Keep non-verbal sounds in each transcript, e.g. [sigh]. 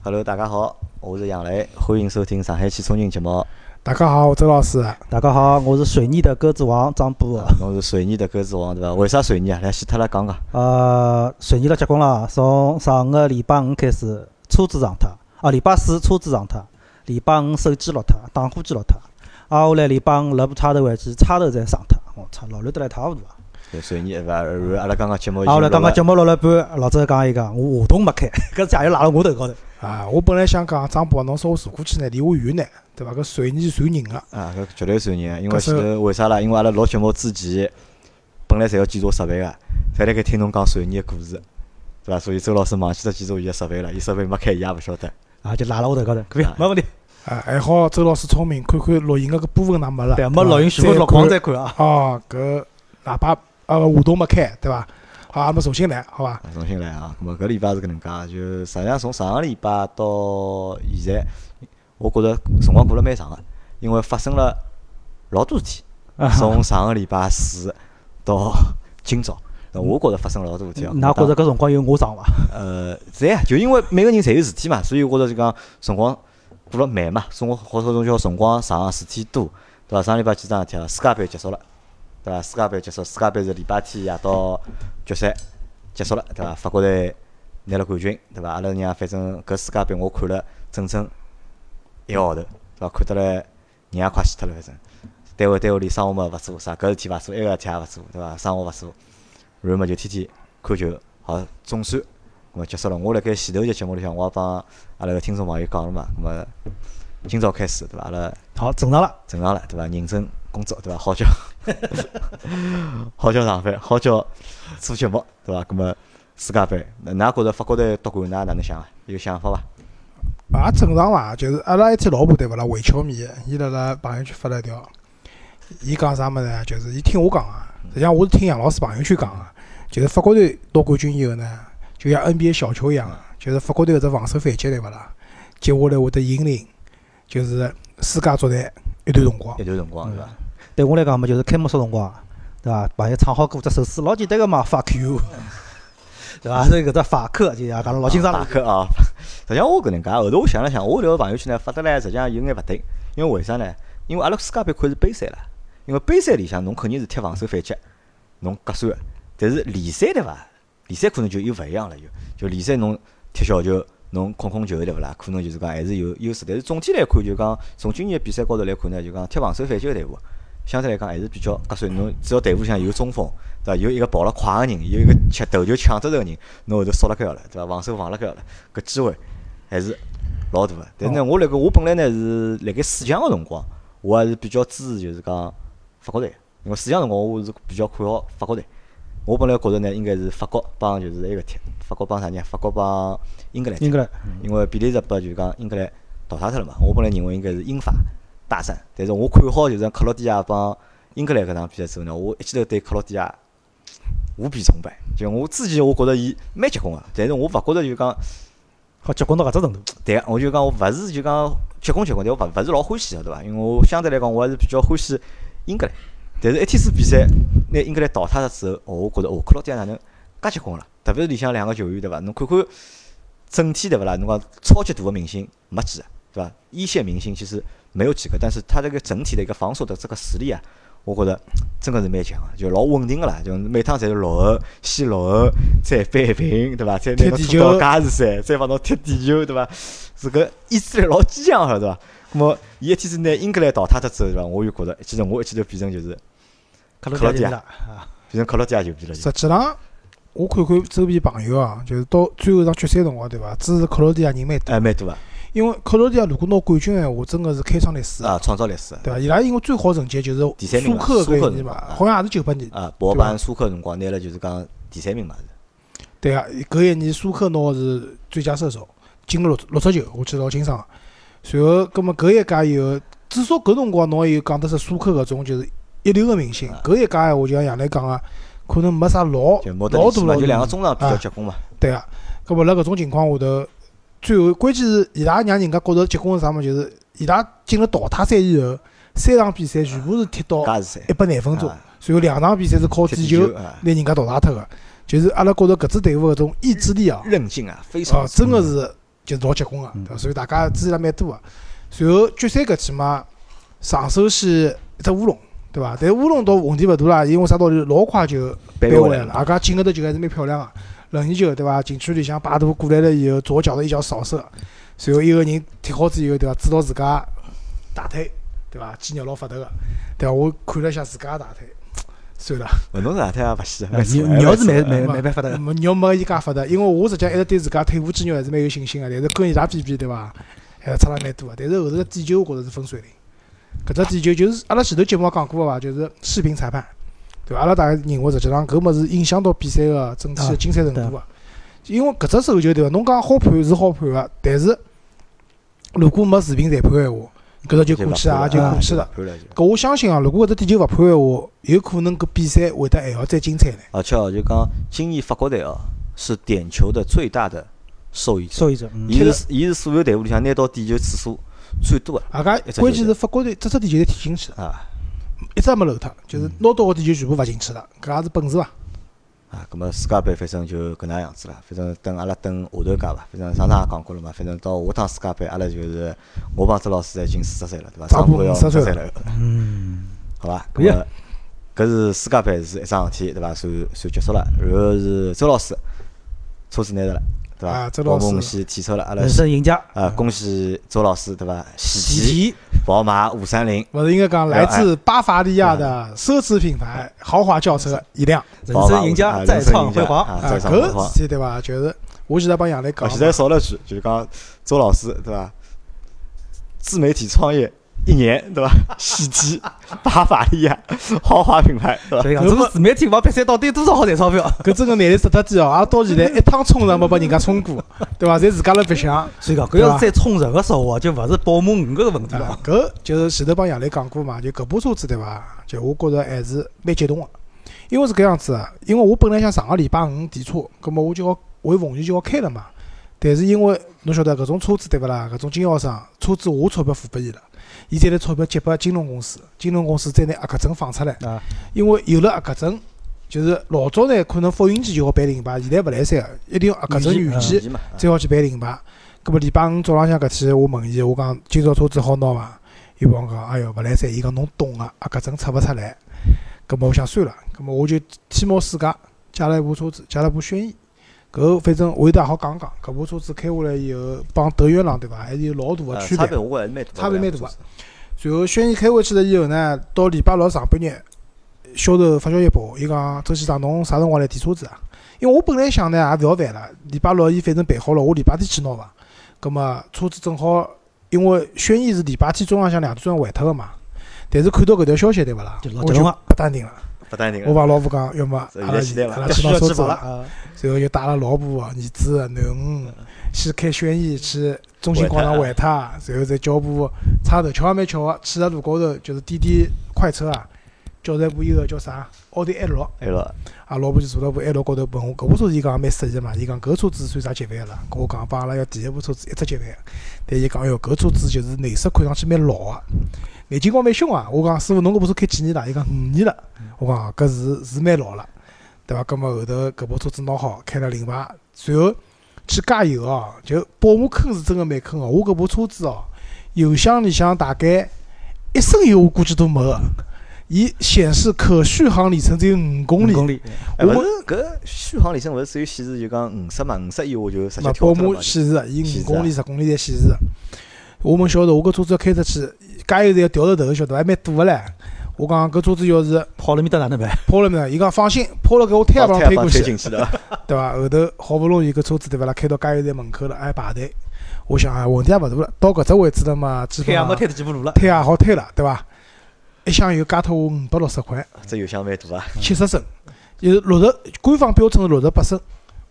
Hello，大家好，我是杨雷，欢迎收听上海汽车人节目。大家好，我周老师。大家好，我是水泥的鸽子王张波。侬是水泥的鸽子王对伐？为啥水泥啊？来，先脱来讲讲。呃，水泥了结棍了，从上个礼拜五开始车子撞脱，啊，礼拜四车子撞脱，礼拜五手机落脱，打火机落脱，啊，后来礼拜五热插头回去，插头侪撞脱，我操，老乱得来一塌糊涂啊！对，水泥对伐？然阿拉刚刚节目。阿拉刚刚节目录了半，老周讲伊讲，我话筒没开，搿假又拉辣我头高头。啊，我本来想讲张博，侬说我坐过去呢，离我远呢，对伐？搿随你随人个。啊，搿绝对随人，因为前头为啥啦？因为阿拉录节目之前，本来侪要检查设备个，侪辣盖听侬讲随你个故事，对伐？所以周老师忘记脱检查伊个设备了，伊设备没开，伊也勿晓得。啊，就赖辣我头高头，可以，没问题。啊，还好周老师聪明，看看录音个搿部分哪没了。对，没录音全部录光再看啊。哦，搿喇叭啊，话筒没开，对伐？好，阿么重新来，好伐？重新来啊！么搿礼拜是搿能介，就实际上从上个礼拜到现在，我觉着辰光过了蛮长个，因为发生了老多事体。从上个礼拜四到今朝，我觉着发生了老多事体。㑚觉着搿辰光有我长伐？呃，是呀，就因为每个人侪有事体嘛，所以我觉着就讲辰光过了慢嘛，生活或者种叫辰光长，事体多，对伐？上礼拜几桩事体啊，世界杯结束了。对伐？世界杯结束，世界杯是礼拜天夜到决赛结束了，对伐？法国队拿了冠军，对伐？阿拉娘反正搿世界杯我看了整整一个号头，对伐？看得来人也快死脱了，反正单位单位里生活嘛勿做，啥搿事体勿做，埃个事体也勿做，对伐？生活勿做，然后嘛就天天看球，好总算，咾么结束了。我辣盖前头节节目里向，我也帮阿拉个听众朋友讲了嘛，咾么今朝开始，对伐？阿拉好正常了，正常了，对伐？认真工作，对伐？好叫。[laughs] 好叫上班，好叫做节目，对伐？搿么世界杯，㑚觉着法国队夺冠，㑚哪能想啊？有想法伐？也正常伐？就是阿拉一天老婆对勿啦？韦巧米，伊辣辣朋友圈发了一条，伊讲啥物事呢？就是伊听我讲啊，实际上我是听杨老师朋友圈讲啊，就是法国队夺冠军以后呢，就像 NBA 小球一样，就是法国队搿只防守反击对勿啦？接下来会得引领，就是世界足坛一段辰光，一段辰光，是伐？对我来讲嘛，就是开幕式辰光，对伐？朋友唱好歌，只手势老简单个嘛，fuck you，[laughs] 对伐？所以搿只法克，就讲讲老清爽法克啊。实际上我搿能介，后头我想了想，我迭个朋友圈呢发得来，实际上有眼勿对。因为为啥呢？因为阿拉世界杯看是杯赛了，因为杯赛里向侬肯定是踢防守反击，侬格算个。但是联赛对伐？联赛可能就又勿一样了，就就联赛侬踢小球，侬控控球对勿啦？可能就是讲还是有优势。但是总体来看，就讲从今年比赛高头来看呢，就讲踢防守反击个队伍。相对来讲还是比较合算，侬只要队伍里向有中锋，对伐？有一个跑了快个人，有一个抢头球抢得着个人，侬后头缩辣盖了，对伐？防守防辣盖了，搿机会还是老大个。但是呢，我辣盖我本来呢是辣盖四强个辰光，我还是比较支持就是讲法国队，因为四强辰光我是比较看好法国队。我本来觉着呢应该是法国帮就是埃个踢，法国帮啥人？法国帮英格兰。英格兰。因为比利时把就讲英格兰淘汰脱了嘛，我本来认为应该是英法。大战，但是我看好就是克罗地亚帮英格兰搿场比赛之后呢，我一记头对克罗地亚无比崇拜。就我之前我觉着伊蛮结棍个，但是我勿觉着就讲好结棍到搿只程度。[tsk] 对，我就讲我勿是就讲结棍结棍，但我勿勿是老欢喜个，对伐？因为我相对来讲我还是比较欢喜英格兰。但是一天子比赛拿英格兰淘汰了之后，哦，我觉着哦，克罗地亚哪能介结棍了？特别是里向两个球员，对伐？侬看看整体对勿啦？侬讲超级大个明星没几个，对伐？一线明星其实。没有几个，但是他这个整体的一个防守的这个实力啊，我觉得真的是蛮强啊，就老稳定个啦，就每趟侪是落后，先落后，再扳平，对伐？再拿侬拖到加时赛，再帮侬踢地球，对伐？这个意志力老坚强个，对伐？那么伊一天是拿英格兰淘汰脱之后，对伐？我又觉着，其实我一记头变成就是克罗地亚，变成克罗地亚就变了。实际上，我看看周边朋友啊，就是到最后场决赛辰光，对伐？支持克罗地亚人蛮多，哎，蛮多啊。因为克罗地亚如果拿冠军闲话，真个是开创历史啊，创造历史，对伐？伊拉因为最好成绩就是苏克搿一年嘛，好像也是九八年啊，博班苏克辰光拿了就是讲第三名嘛是。对啊，搿一年苏克拿是最佳射手，进了六六十球，我记得老清爽。随后，葛末搿一届以后，至少搿辰光侬有讲得出苏克搿种就是一流个明星。搿一届闲话就像杨澜讲个，可能没啥老老大了，就两个中场比较结棍嘛。对啊，葛末辣搿种情况下头。最后，关键是伊拉让人家觉着结棍是啥么？就是伊拉进了淘汰赛以后，三场比赛全部是踢到一百廿分钟，随后两场比赛是靠点球拿人家淘汰脱个。就是阿拉觉着搿支队伍搿种意志力啊，韧劲啊，非常，真个是就是老结棍个，嗯对伐？所以大家支持了蛮多个。随后决赛搿期嘛，上手是一只乌龙，对伐？但乌龙倒问题勿大啦，因为啥道理，老快就扳回来了，背回来了。大家进个头球还是蛮漂亮个。任意球对伐？禁区里向摆渡过来了以后，左脚的一脚扫射，随后一个人踢好之以后，对伐？指导自家大腿，对伐？肌肉老发达个，对伐？我看了一下自家大腿，[tsk] 算了。勿侬是哪天也勿死，呃肉肉是没没没没办法的。没肉没伊介发达，因为我实际上一直对自家腿部肌肉还是蛮有信心个，但是跟伊拉比比，对伐？还是差了蛮多个。但是后头个点球，我觉着是分水岭。搿只点球就是阿拉前头节目也讲过个伐，就是视频裁判，对伐？阿拉大家认为实际上搿物事影响到比赛个整体个精彩程度个。因为搿只手球对伐？侬讲好判是好判个，但是如果没视频裁判个闲话，搿只就过去啊，也就过去了。搿我相信啊，如果搿只点球勿判个闲话，有可能搿比赛会得还要再精彩呢。而且哦，就讲今年法国队哦，是点球的最大的受益者。受益者，嗯伊是伊是所有队伍里向拿到点球次数最多个啊，搿关键是法国队只只点球侪踢进去了，啊一只也没漏脱，就是拿到个点就全部勿进去了，搿也是本事伐？啊！咁么世界杯反正就搿能样子了，反正等阿拉等下头届伐，反正上趟也讲过了嘛，反正到下趟世界杯阿拉就是我帮周老师侪已经四十岁了，对伐？差不多要50岁了五十岁了，嗯，好伐？可以咁么搿是世界杯是一桩事体，对伐？算算结束了，然后是周老师车子拿着了，对伐？啊周老师宝马喜提车了，阿拉人生赢家，啊，恭喜周老师，对伐？喜提宝马五三零，勿是应该讲来自巴伐利亚的奢侈品牌豪华轿车一辆人生赢家再创辉煌。啊，啊，再创辉煌搿。事体对伐？就是我现在帮杨磊啊，讲现在少了句，就是讲周老师对伐？自媒体创业一年对伐？喜提巴伐利亚豪华品牌对伐？所以讲，这个自媒体往比赛到底多少好赚钞票？[laughs] 搿真个难力值得低哦，阿拉到现在 [laughs] 一趟冲上没拨人家冲过，对伐？侪自家辣白相。所以讲，搿要是再冲人个时候啊，就勿是宝马五搿个问题啊了。，搿就是前头帮杨磊讲过嘛，就搿部车子对伐？就我觉着还是蛮激动个，因为是搿样子啊，因为我本来想上个礼拜五提车，葛末我就要回奉贤就要开了嘛。但是因为侬晓得搿种车子对勿啦？搿种经销商车子我钞票付拨伊了，伊再拿钞票结拨金融公司，金融公司再拿合格证放出来。啊，因为有了合格证，就是老早呢可能复印机就好办领牌，现在勿来三个，一定要合格证原件原件嘛，再好去办领牌。葛末礼拜五早浪向搿天，我问伊，我讲今朝车子好拿伐？伊帮我讲，哎哟，勿来三。伊讲侬懂个，合格证出勿出来。葛末我想算了，葛末我就天猫世界借了一部车子，借了部轩逸。搿反正回头也好讲讲，搿部车子开下来以后，帮德悦朗对伐，还是有老大个区别呃差别。我蛮大的，差别蛮大的的。随后轩逸开回去了以后呢，到礼拜六上半日，销售发消息拨我，伊讲周先生侬啥辰光来提车子啊？因为我本来想呢也勿要烦了，礼拜六伊反正办好了，我礼拜天去拿伐。葛末车子正好，因为轩逸是礼拜天中浪向两点钟还脱个嘛。但是看到搿条消息对勿啦我就不淡定了。不淡定我帮老婆讲，要么这阿拉现在阿拉去到车子了。啊，随后就带了老婆、儿子、囡恩先开轩逸去中心广场玩他，随后再叫部差头，巧也蛮巧个，去个路高头就是滴滴快车啊，叫了部伊个叫啥？奥迪 A 六，哎了，啊老婆就坐了部 A 六高头问我搿部车子伊讲也蛮适意嘛，伊讲搿车子算啥级别个啦？跟我讲帮阿拉要第一部车子一只级别，但伊讲哎哟搿车子就是内饰看上去蛮老个，眼睛光蛮凶啊！我讲师傅侬搿部车开几年啦？伊讲五年了。我讲搿是是蛮老了，对伐？葛末后头搿部车子拿好，开了领牌，随后去加油哦，就宝马坑是真个蛮坑哦。我搿部车子哦，油箱里向大概一升油我估计都没个，伊显示可续航里程只有五公里。公里，哎，我勿是搿续航里程勿是只有显示就讲五十嘛，五十以下就直接嘛，宝。马显示的，伊五公里、啊十公里侪显示的。我们晓得，我搿车子要开出去，加油站要调着头，晓得伐？还蛮堵个唻。我讲搿车子要是跑了面搭哪能办？抛了没？伊讲放心，抛了搿我推也帮把推推过去，[laughs] 对伐？后头好不容易搿车子对勿啦，开到加油站门口了，还排队。我想啊，问题也勿大了，到搿只位置了嘛，基本也没开得几步路了。推也好推了，对伐？一箱油加脱我五百六十块，这油箱蛮大啊。七十升，就是六十，官方标准是六十八升，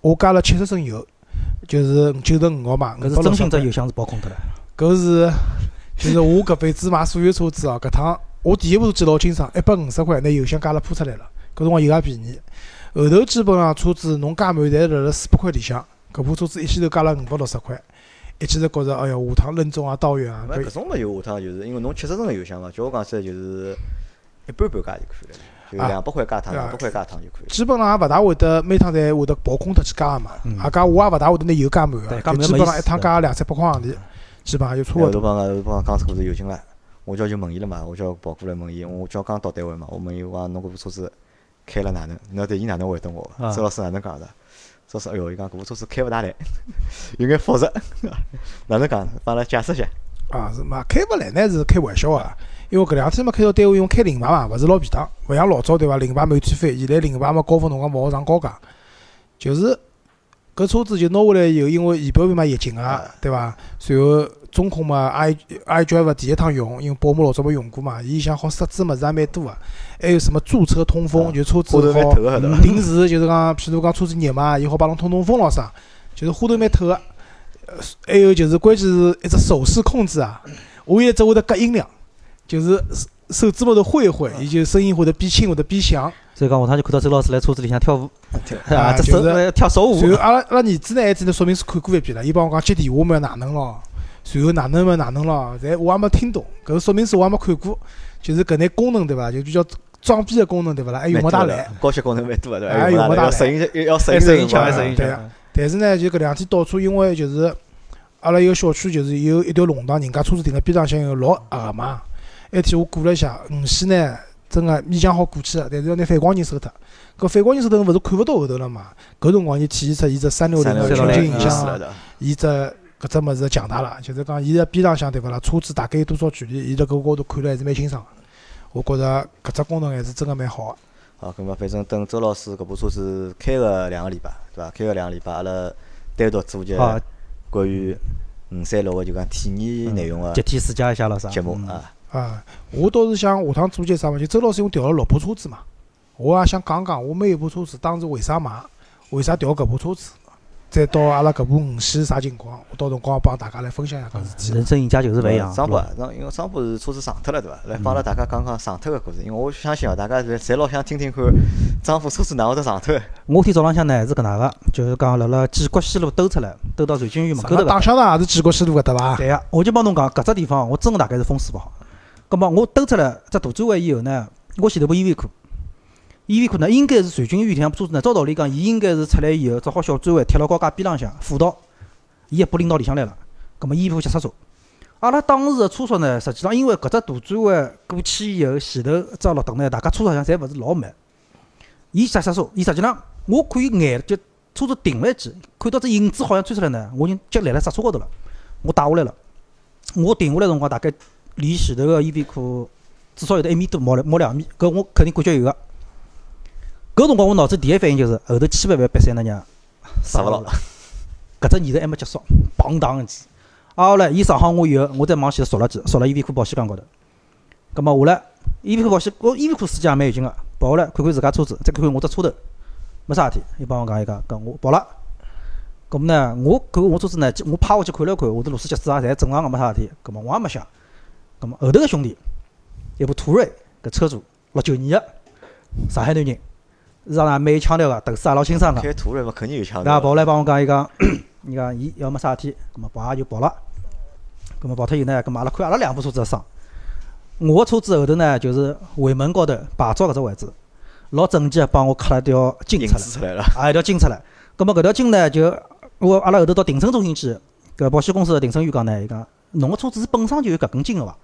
我加了七十升油，就是九十五号嘛，搿是真心只油箱是包空脱了。搿是就是我搿辈子买所有车子哦，搿趟我第一部记老清爽，一百五十块，拿油箱加了铺出来了，搿辰光油也便宜。后头基本上车子侬加满，侪是辣辣四百块里向，搿部车子一记头加了五百六十块，一记头觉着，哎哟，下趟任重啊道远啊，搿那搿种么有下趟就是因为侬七十升个油箱嘛，叫我讲起来就是一般般价就可以了。就啊两百块加趟，两百块加趟就可以。基本上也勿大会得每趟侪会得跑空脱去加个嘛嗯，啊加我也勿大会得拿油加满个，基本上一趟加两三百块洋钿，基本上就差勿多。后头帮个帮讲车故事又进来，我叫就问伊了嘛，我叫跑过来问伊，我叫刚到单位嘛，我问伊我讲侬搿部车子开了哪能？侬对伊哪能回答我？周老师哪能讲的？说是，哎哟，伊讲搿部车子开勿大来，[laughs] 有眼复杂，[laughs] 哪能讲？帮阿拉解释一下。啊，是嘛？开勿来呢是开玩笑啊，因为搿两天嘛开到单位，用开临牌嘛，勿是老便当，勿像老早对伐？临牌每天飞，现在临牌嘛高峰辰光勿好上高架，就是搿车子就拿下来以后，因为仪表盘嘛液晶啊，对伐？随后中控嘛，i i drive 第一趟用，因为宝马老早没用过嘛，伊想好设置物事也蛮多个，还有什么驻车通风，啊就车子好透个后头，定时就是讲，譬如讲车子热嘛，伊好帮侬通通风咾啥，就是花头蛮透个。呃，还有就是关键是一只手势控制啊，我现在只会得隔音量，就是手手指高头挥一挥，伊就声音会得变轻，会得变响。所以讲下趟就看到周老师来车子里向跳舞，啊啊，这是呃跳手舞随，后阿拉阿拉儿子呢，还真的说明书看过一遍了，伊帮我讲接电话嘛哪能咯，随后哪能嘛哪能咯，侪我也没听懂，搿个说明书我也没看过，就是搿眼功能对伐？就比较装逼的功能对伐啦？还用勿大来。高级功能蛮多的对伐？哎还用勿大来，要用勿大来适应要适应还声音强，声音强。但是呢，就搿两天到处，因为就是阿拉一个小区就是有一条弄堂，人家车子停辣边浪向有老黑个嘛。埃天我过了一下，五系呢真个勉强好过去个，但是要拿反光镜收脱。搿反光镜收脱，勿是看勿到后头了嘛？搿辰光就体现出伊只三六零个全景影像。伊只搿只物事强大了。就是讲，伊在边浪向对勿啦？车子大概有多少距离，伊辣搿高头看了还是蛮清爽个。我觉着搿只功能还是真个蛮好个。好，咁么反正等周老师搿部车子开个两个礼拜，对伐？开个两个礼拜，阿拉单独做节好，关于五三六个就讲体验内容个集体试驾一下了啥？嗯节目啊。啊，我倒是想下趟做些啥嘛？就周老师因为调了六部车子嘛，我也想讲讲我每一部车子当时为啥买，为啥调搿部车子，再到阿拉搿部五系啥情况，我到辰光帮大家来分享一下搿事体。人生赢家就是勿一样。张博因为张博是车子上脱了对伐？来帮阿拉大家讲讲上脱个故事，因为我相信哦，大家侪侪老想听听看张博车子哪会得上脱。我天早浪向呢是搿能个，就是讲辣辣建国西路兜出来，兜到瑞金园门口头搿搭。打香肠也是建国西路搿搭伐？对呀，我就帮侬讲，搿只地方我真个大概是风水勿好。葛末我兜出来只大转弯以后呢，我前头部 EV 库，EV 库呢应该是瑞金园里向部车子呢，照道理讲，伊应该是出来以后只好小转弯贴辣高架边浪向辅道，伊一把拎到里向来了。葛末 EV 库急刹车。阿拉当时个车速呢，实际上因为搿只大转弯过去以后，前头只绿灯呢，大家车速好像侪勿是老慢。伊急刹车，伊实际上我可以眼就车子停了一记，看到只影子好像追出来呢，我已经脚立辣刹车高头了，我打下来了。我停下来辰光，大概离前头个 EV 库至少有得一米多，毛毛两米，搿我肯定感觉有个。搿辰光我脑子第一反应就是后头千万勿要别三那娘刹勿牢了，搿只念头还没结束，砰当一记。啊，后来伊上好我以后，我再往前头缩了记，缩了 EV 库保险杠高头。葛末下来 EV 库保险，我 EV 库司机也蛮有劲个，跑下来看看自家车子，再看看我只车头，没啥事体。伊帮我讲，一讲搿我跑了。咁么呢，我搿我车子呢，我趴下去看了看，我的螺丝脚子啊，侪正常个，没啥事体。咁么我也没想。咁么后头个兄弟，一部途锐，搿车主六九年个上海男人，是上也蛮有腔调个，头丝也老清爽个。开途锐嘛，肯定有腔调。跑来帮我讲，伊讲，[clears throat] 伊讲伊要么啥事体，咁么跑也就跑了。咁么跑脱以后呢，咁么阿拉看阿拉两部车子个伤。我个车子后头呢，就是尾门高头牌照搿只位置，老整齐个帮我刻了条金出来。子出来了，啊，一条金出来。葛么搿条金呢，就我阿拉后头到停车中心去，搿保险公司个停车员讲呢，伊讲侬个车子是本身就有搿根筋个伐？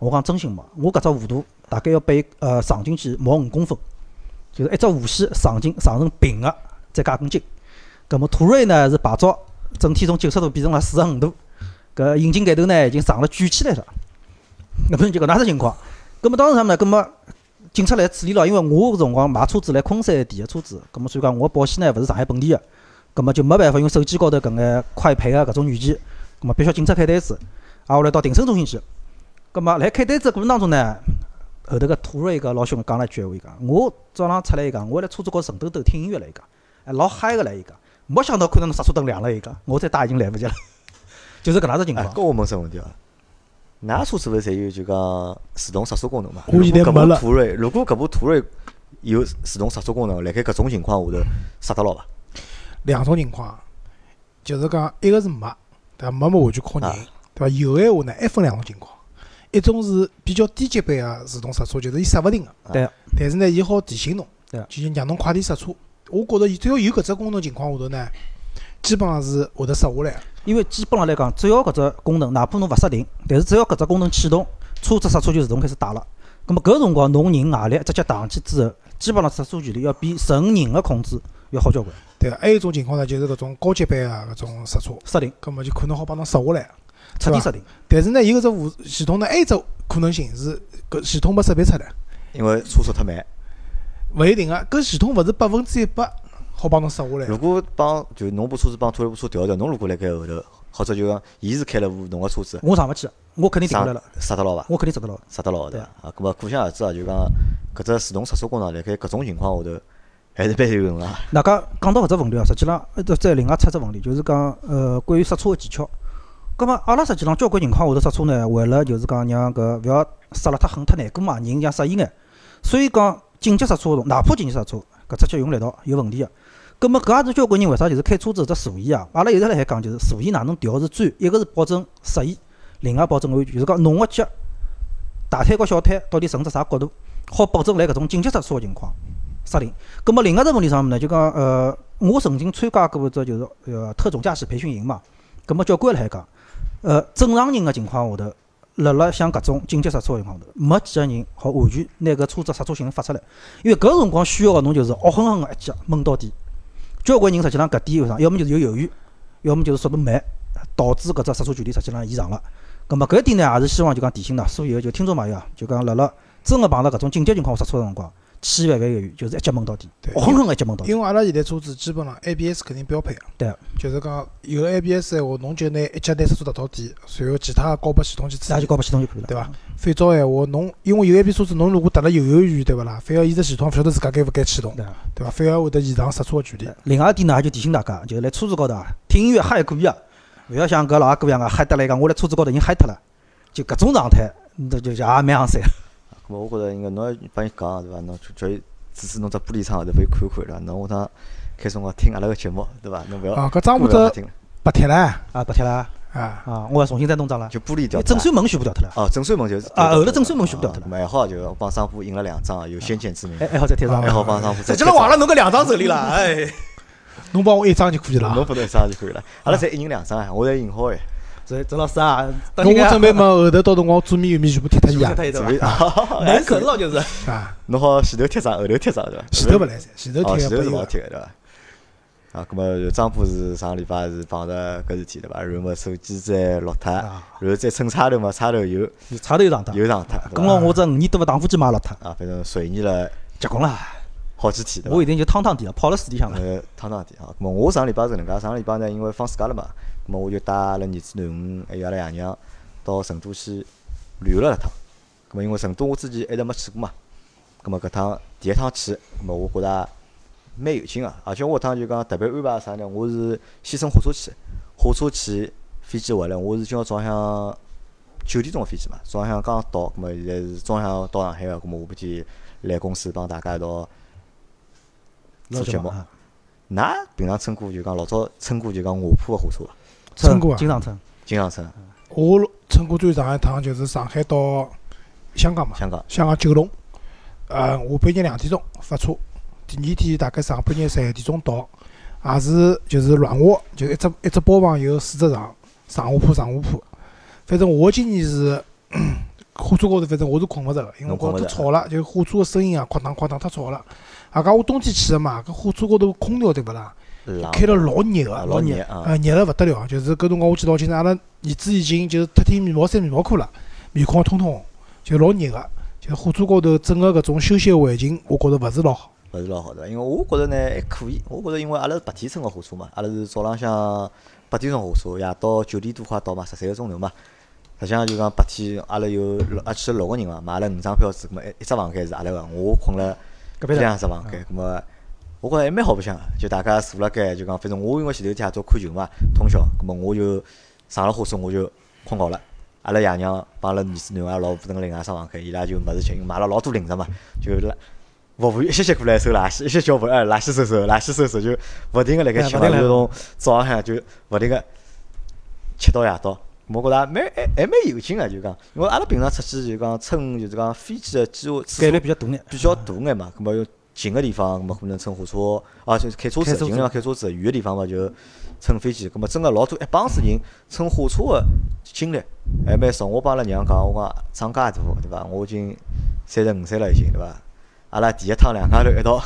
我讲真心没，我搿只弧度大概要被呃上进去毛五公分，就是一只弧线上进上成平个，再加根筋。葛末途锐呢是牌照整体从九十度变成了四十五度，搿引擎盖头呢已经上了卷起来了。搿么就搿能介只情况。葛末当时啥物事？葛末警察来处理了，因为我搿辰光买车子来昆山提个车子，葛末所以讲我保险呢勿是上海本地个，葛末就没办法用手机高头搿眼快赔个搿种软件，葛末必须要警察开单子，啊后来到庭审中心去，葛末辣开单子个过程当中呢，后头个途锐个老兄讲了一句闲话，伊讲我早浪出来伊讲，我辣车子高头顺兜兜听音乐了，伊讲，哎老嗨个了，伊讲，没想到看到侬刹车灯亮了，伊讲，我再打已经来勿及了，[laughs] 就是搿能介只情哎，况。搿我问只问题啊，㑚车子勿是侪有就讲自动刹车功能嘛？我现在没了部途锐，如果搿部途锐有自动刹车功能，辣盖搿种情况下头刹得牢伐？两种情况，就是讲一个是没，对伐？没么完全靠人啊，对伐？有个闲话呢，还分两种情况，一种是比较低级别个自动刹车，就是伊刹勿停个。对。但是呢，伊好提醒侬，对就让侬快点刹车。我觉着伊只要有搿只功能情况下头呢，基本上是会得刹下来个。因为基本上来讲，只要搿只功能，哪怕侬勿刹停，但是只要搿只功能启动，车子刹车就自动开始打了。葛末搿辰光侬人外力直接打上去之后，基本上刹车距离要比纯人个控制要好交关。对个，还有一种情况呢，就是搿种高级版个搿种刹车，刹停，葛末就可能好帮侬刹下来。彻底设定。但是呢，伊搿只无系统呢，还有一只可能性是搿系统没识别出来，因为车速太慢。勿一定个。搿系统勿是百分之一百好帮侬刹下来。如果帮就侬部车子帮拖拉部车调一调，侬如果辣盖后头，或者就讲伊是开了部侬个车子，我上勿去，我肯定停刹下来了，刹得牢伐？我肯定刹得牢。刹得牢对对伐？啊，搿么可想而知啊，就讲搿只自动刹车功能辣盖搿种情况下头还是蛮有用 [laughs] 个。大家讲到搿只问题啊，实际上呃再另外出只问题，就是讲呃关于刹车个技巧。葛末阿拉实际上交关情况下头刹车呢，为了就是讲让搿勿要刹了太狠太难过嘛，人像适意眼，所以讲紧急刹车个哪怕紧急刹车，搿只脚用力道有问题个。葛末搿也是交关人为啥就是开车子只座椅啊，阿拉一直辣海讲就是座椅哪能调是最，一个是保证适意，另外保证安全，就是讲侬个脚大腿和小腿到底顺只啥角度，好保证来搿种紧急刹车个情况刹停。葛末另外只问题上面呢，就讲呃，我曾经参加过一只就是呃特种驾驶培训营嘛。葛末教官辣海讲，呃，正常人个情况下头，辣辣像搿种紧急刹车个情况下头，没几个人好完全拿搿车子刹车性能发出来，因为搿辰光需要个侬就是恶狠狠个一脚闷到底。交关人实际上搿点有啥？要么就是有犹豫，要么就是速度慢，导致搿只刹车距离实际上延长了。葛末搿一点呢，也是希望就讲提醒㑚所有就听众朋友啊，就讲辣辣真个碰到搿种紧急情况下刹车个辰光，千万勿要犹豫，就是一脚闷到底，对狠狠个一脚闷到底。因为阿拉现在车子基本上 ABS 肯定标配个。对。就是讲有了 ABS 闲话，侬就拿一脚拿刹车踏到底，随后其他高拨系统去处理那就。搞拨系统就可以了，对伐？反照闲话，侬因为有 ABS 车子，侬如果踏了犹犹豫豫，对勿啦？反而伊只系统勿晓得自家该勿该启动，对伐？反而会得延长刹车个距离。另外一点呢，也就提醒大家，就是辣车子高头啊，听音乐嗨也可以啊，勿要像搿老阿哥一样啊，嗨得来讲，我辣车子高头已经嗨脱了，就搿种状态，那就就也蛮昂三。咁么我觉着应该侬要帮伊讲对伐？侬叫伊指指侬只玻璃窗后头拨伊看看对伐？侬下趟开辰光听阿拉个节目对伐？侬勿要啊，搿张部头过来瞎听了，白贴了，啊，白贴了，啊，啊，我要重新再弄张了。就玻璃掉正算门全部掉脱了，哦，正水门就是啊后头正水门全部掉脱了咁还好就帮商铺印了两张，有先见之明还，好再贴上啊。还好帮商铺再实际上忘了侬搿两张手里了，哎，[laughs] 侬帮我一张就可以了啊。侬拨侬一张就可以了。阿拉侪一人两张啊，我侪印好哎。郑郑老师啊，侬我准备嘛，后头到辰光左面右面全部贴脱伊啊门口了就是。啊，侬好前头贴啥，后头贴啥对伐？前头勿来噻，前头哦，贴。前头是勿好贴个对伐？啊，咁么张波是上个礼拜是碰着搿事体对伐？然后么手机再落脱，然啊，后再蹭插头嘛，插头又有插头又上脱，又上脱，对伐跟牢我这五年多个打火机嘛落脱，啊，反正随意了。结棍了。好几天对伐我？一定就汤汤底了，泡了水里向了。呃，汤汤点啊。咾么我上礼拜是搿能介，上礼拜呢因为放暑假了嘛，咾么我就带阿拉儿子囡恩还有阿拉爷娘到成都去旅游了一趟。咾么因为成都我之前一直没去过嘛，咾么搿趟第一趟去，咾么我觉着蛮有劲个，而且我搿趟就讲特别安排啥呢？我是先乘火车去，火车去，飞机回来，我是今朝早向九点钟个飞机嘛，早浪向刚到，咁么现在是早浪向到上海个，咁么下半天来公司帮大家一道做节目。啊㑚平常乘过就讲老早乘过就讲卧铺个火车伐？乘过啊经常乘。经常乘我乘过最长一趟就是上海到香港嘛，香港，香港九龙，呃，下半日两点钟发车，第二天大概上半日十一点钟到，也是就是软卧，就一只一只包房有四只床，上下铺上下铺。反正我今年是火车高头，反正我是困勿着个，因为我觉着太吵了，就火车个声音啊，哐当哐当太吵了。外加我冬天去个嘛，搿火车高头空调对勿啦，开了老热啊个，老热啊呃，热了勿得了，就是搿辰光我记得老清楚，阿拉儿子已经就是脱天面膜塞面膜裤了，面孔通通红，就老热个。就火车高头整个搿种休息个环境，我觉着勿是老好。勿是老好的，因为我觉着呢还可以，我觉着因为阿拉是白天乘个火车嘛，阿拉是早浪向八点钟火车，夜到九点多快到嘛，十三个钟头嘛。实际上就讲白天阿拉有六阿去了六个人嘛，买了五张票子，咁么一一只房间是阿拉个，我困了隔壁两只房间，咁么我觉着还蛮好白相个，就大家坐辣盖就讲，反正我因为前头天夜早看球嘛，通宵，咁么我就上了火车我就困觉了。阿拉爷娘帮阿拉儿子囡儿老婆等另外一只房间，伊拉就没事吃，因为买了老多零食嘛，就辣服务员一歇歇过来收垃圾，一歇叫服务员哎垃圾收收，垃圾收收，就勿停个辣盖吃就从早浪向就勿停个吃到夜到，我觉着蛮还还蛮有劲个，就讲，因为阿拉平常出去就讲乘就是讲飞机个机会概率比较大眼。比较大眼嘛，葛末有近个地方，葛末可能乘火车，啊，就是开车子，开车子近个地方开车子，远个地方嘛就乘飞机。葛末真个老多一帮子人乘火车个经历还蛮少。我帮阿拉娘讲，我讲长介大，对伐？我已经三十五岁了，已经对伐？阿拉第一趟两家头一道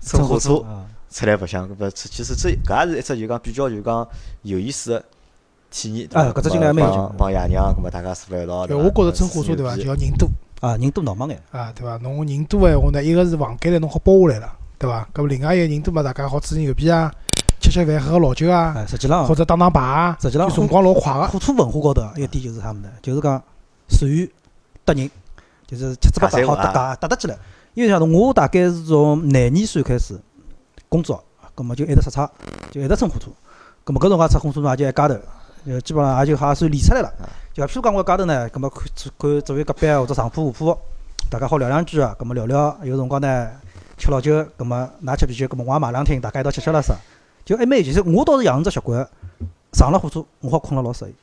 乘火车啊，出来白相，搿么其实这搿也是一只就讲比较就讲有意思个体验。对搿只经历还蛮有劲帮帮爷娘，葛末大家坐辣一道。对，对伐我觉着乘火车对伐，就要人多啊，人多闹忙眼。啊，对伐？侬人多个闲话呢，一个是房间里侬好包下来了，对伐？搿么另外一个人多嘛，大家好吹吹牛逼啊，吃吃饭，喝喝老酒啊，哎，实际上或者打打牌啊，实际上就辰光老快个。火车文化高头啊一点就是啥物事，就是讲善于搭人，就是七七八八好搭搭搭搭起来。因为像我大概是从廿二岁开始工作，葛末就一直出差，就一直乘火车。葛末搿辰光乘火车呢也就一家头，就基本上也就好算练出来了。就譬如讲我一家头呢，葛末看看周围隔壁或者上铺下铺，大家好聊两句啊，葛末聊聊，有辰光呢吃老酒，葛末㑚吃啤酒，葛末我也买两听，大家一道吃吃了啥，就还蛮有实我倒是养成只习惯，上了火车我好困了老适意。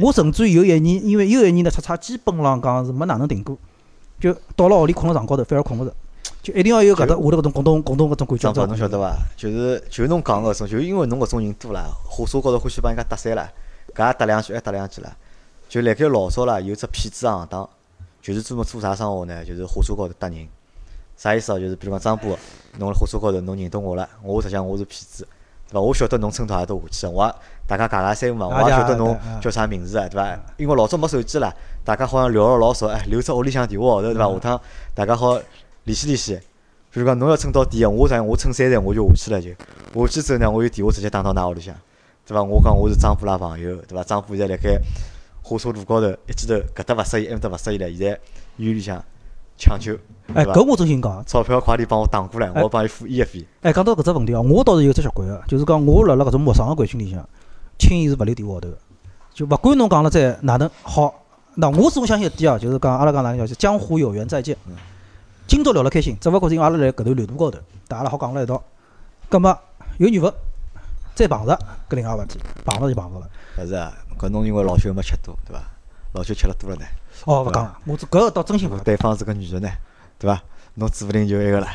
我甚至于有一年，因为有一年呢出差基本上讲是没哪能停过，就到了屋里困了床高头，反而困勿着，就一定要有搿搭下头搿种共同共同搿种感觉。张宝，侬晓得伐？就是就侬讲个搿种，就因为侬搿种人多啦，火车高头欢喜帮人家搭讪啦，搿也搭两句，还搭两句啦。就辣盖老早啦，有只骗子行当，就是专门做啥生活呢？就是火车高头搭人。啥意思哦？就是比如讲张波，侬辣火车高头侬认得我了，我实际上我是骗子，对伐？我晓得侬乘到何搭下去，我也大家讲讲三五嘛，我也晓得侬叫啥名字啊，对伐？因为老早没手机啦，大家好像聊了老少，哎，留只屋里向电话号头，对伐？下趟大家好联系联系。比如讲，侬要乘到底个，我上我乘三站我就下去了就，下去之后呢，我有电话直接打到㑚屋里向，对伐？我讲我是张波拉朋友，对伐？张波现在辣盖火车路高头一记头搿搭勿适意，埃面搭勿适意了，现在医院里向抢救，哎？搿我真心讲，钞票快点帮我打过来，我帮伊付医药费。哎，讲到搿只问题哦，我倒是有只习惯个，就是讲我辣辣搿种陌生个环境里向，轻易是勿留电话号头个，就勿管侬讲了再哪能好，那我始终相信一点啊，就是讲阿拉讲哪能叫，就江湖有缘再见。今朝聊了开心，只勿过是因为阿拉辣搿段旅途高头，大家拉好讲了一道，葛末有缘分再碰着，搿另外回事体，碰着就碰着了。勿是啊，搿侬因为老酒没吃多，对伐？老酒吃了多了呢，哦，勿讲了，我这搿个倒真心勿讲。对方是个女的呢，对伐？侬指勿定就埃个了。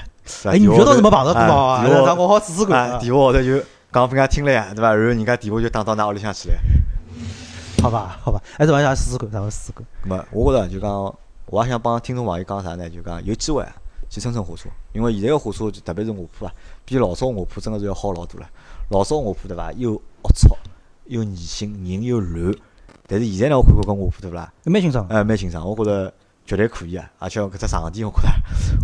哎，女的倒是没碰着过哦，啊电话让我好试试看电话号头就讲拨人家听了呀，对伐？然后人家电话就打到㑚屋里向去了。好吧，好吧，还是勿想试试看，咱们试试看。咁么，我觉着就讲，我也想帮听众朋友讲啥呢？就讲有机会啊，去乘乘火车，因为现在个火车就特别是卧铺啊，比老早卧铺真个是要好老多了。老早卧铺对伐？又龌龊，又恶心，人又乱。但是现在呢，我看看搿卧铺对勿啦？蛮清爽。哎，蛮清爽，我觉着绝对可以啊！而且搿只床垫我觉着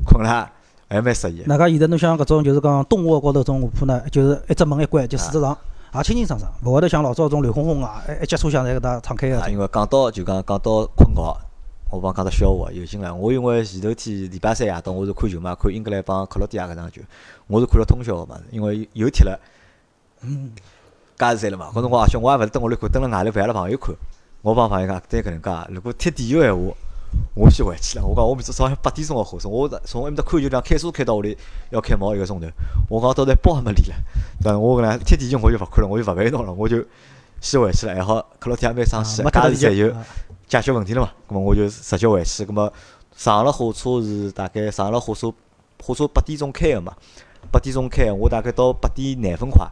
困 [laughs] 了还蛮适意的。哪家现在侬像搿种就是讲东卧高头种卧铺呢，就是一只门一关就四只床，也清清爽爽，勿会得像老早种乱哄哄啊，一一节车厢侪搿搭敞开啊，个。因为讲到就讲讲到困觉，我帮讲只笑话，有劲了。我因为前头天礼拜三夜到我是看球嘛，看英格兰帮克罗地亚搿场球，我是看了通宵个嘛，因为又踢了，嗯，加时赛了嘛。搿辰光而且我也勿是蹲屋里看，蹲辣外头陪阿拉朋友看。我帮朋友讲，对搿能介，如果踢点球闲话，我先回去了。我讲我明朝早上八点钟个火车，我从埃面搭看球场开车开到屋里要开毛一个钟头。我讲到现在包还没理了，对伐？我搿能踢点球我就勿看了，我就勿陪侬了，我就先回去了。还好克罗地亚蛮生气没个，加时赛就。解决问题了嘛。咁么我就直接回去。咁么上了火车是大概上了火车，火车八点钟开个嘛，八点钟开，我大概到八点廿分快，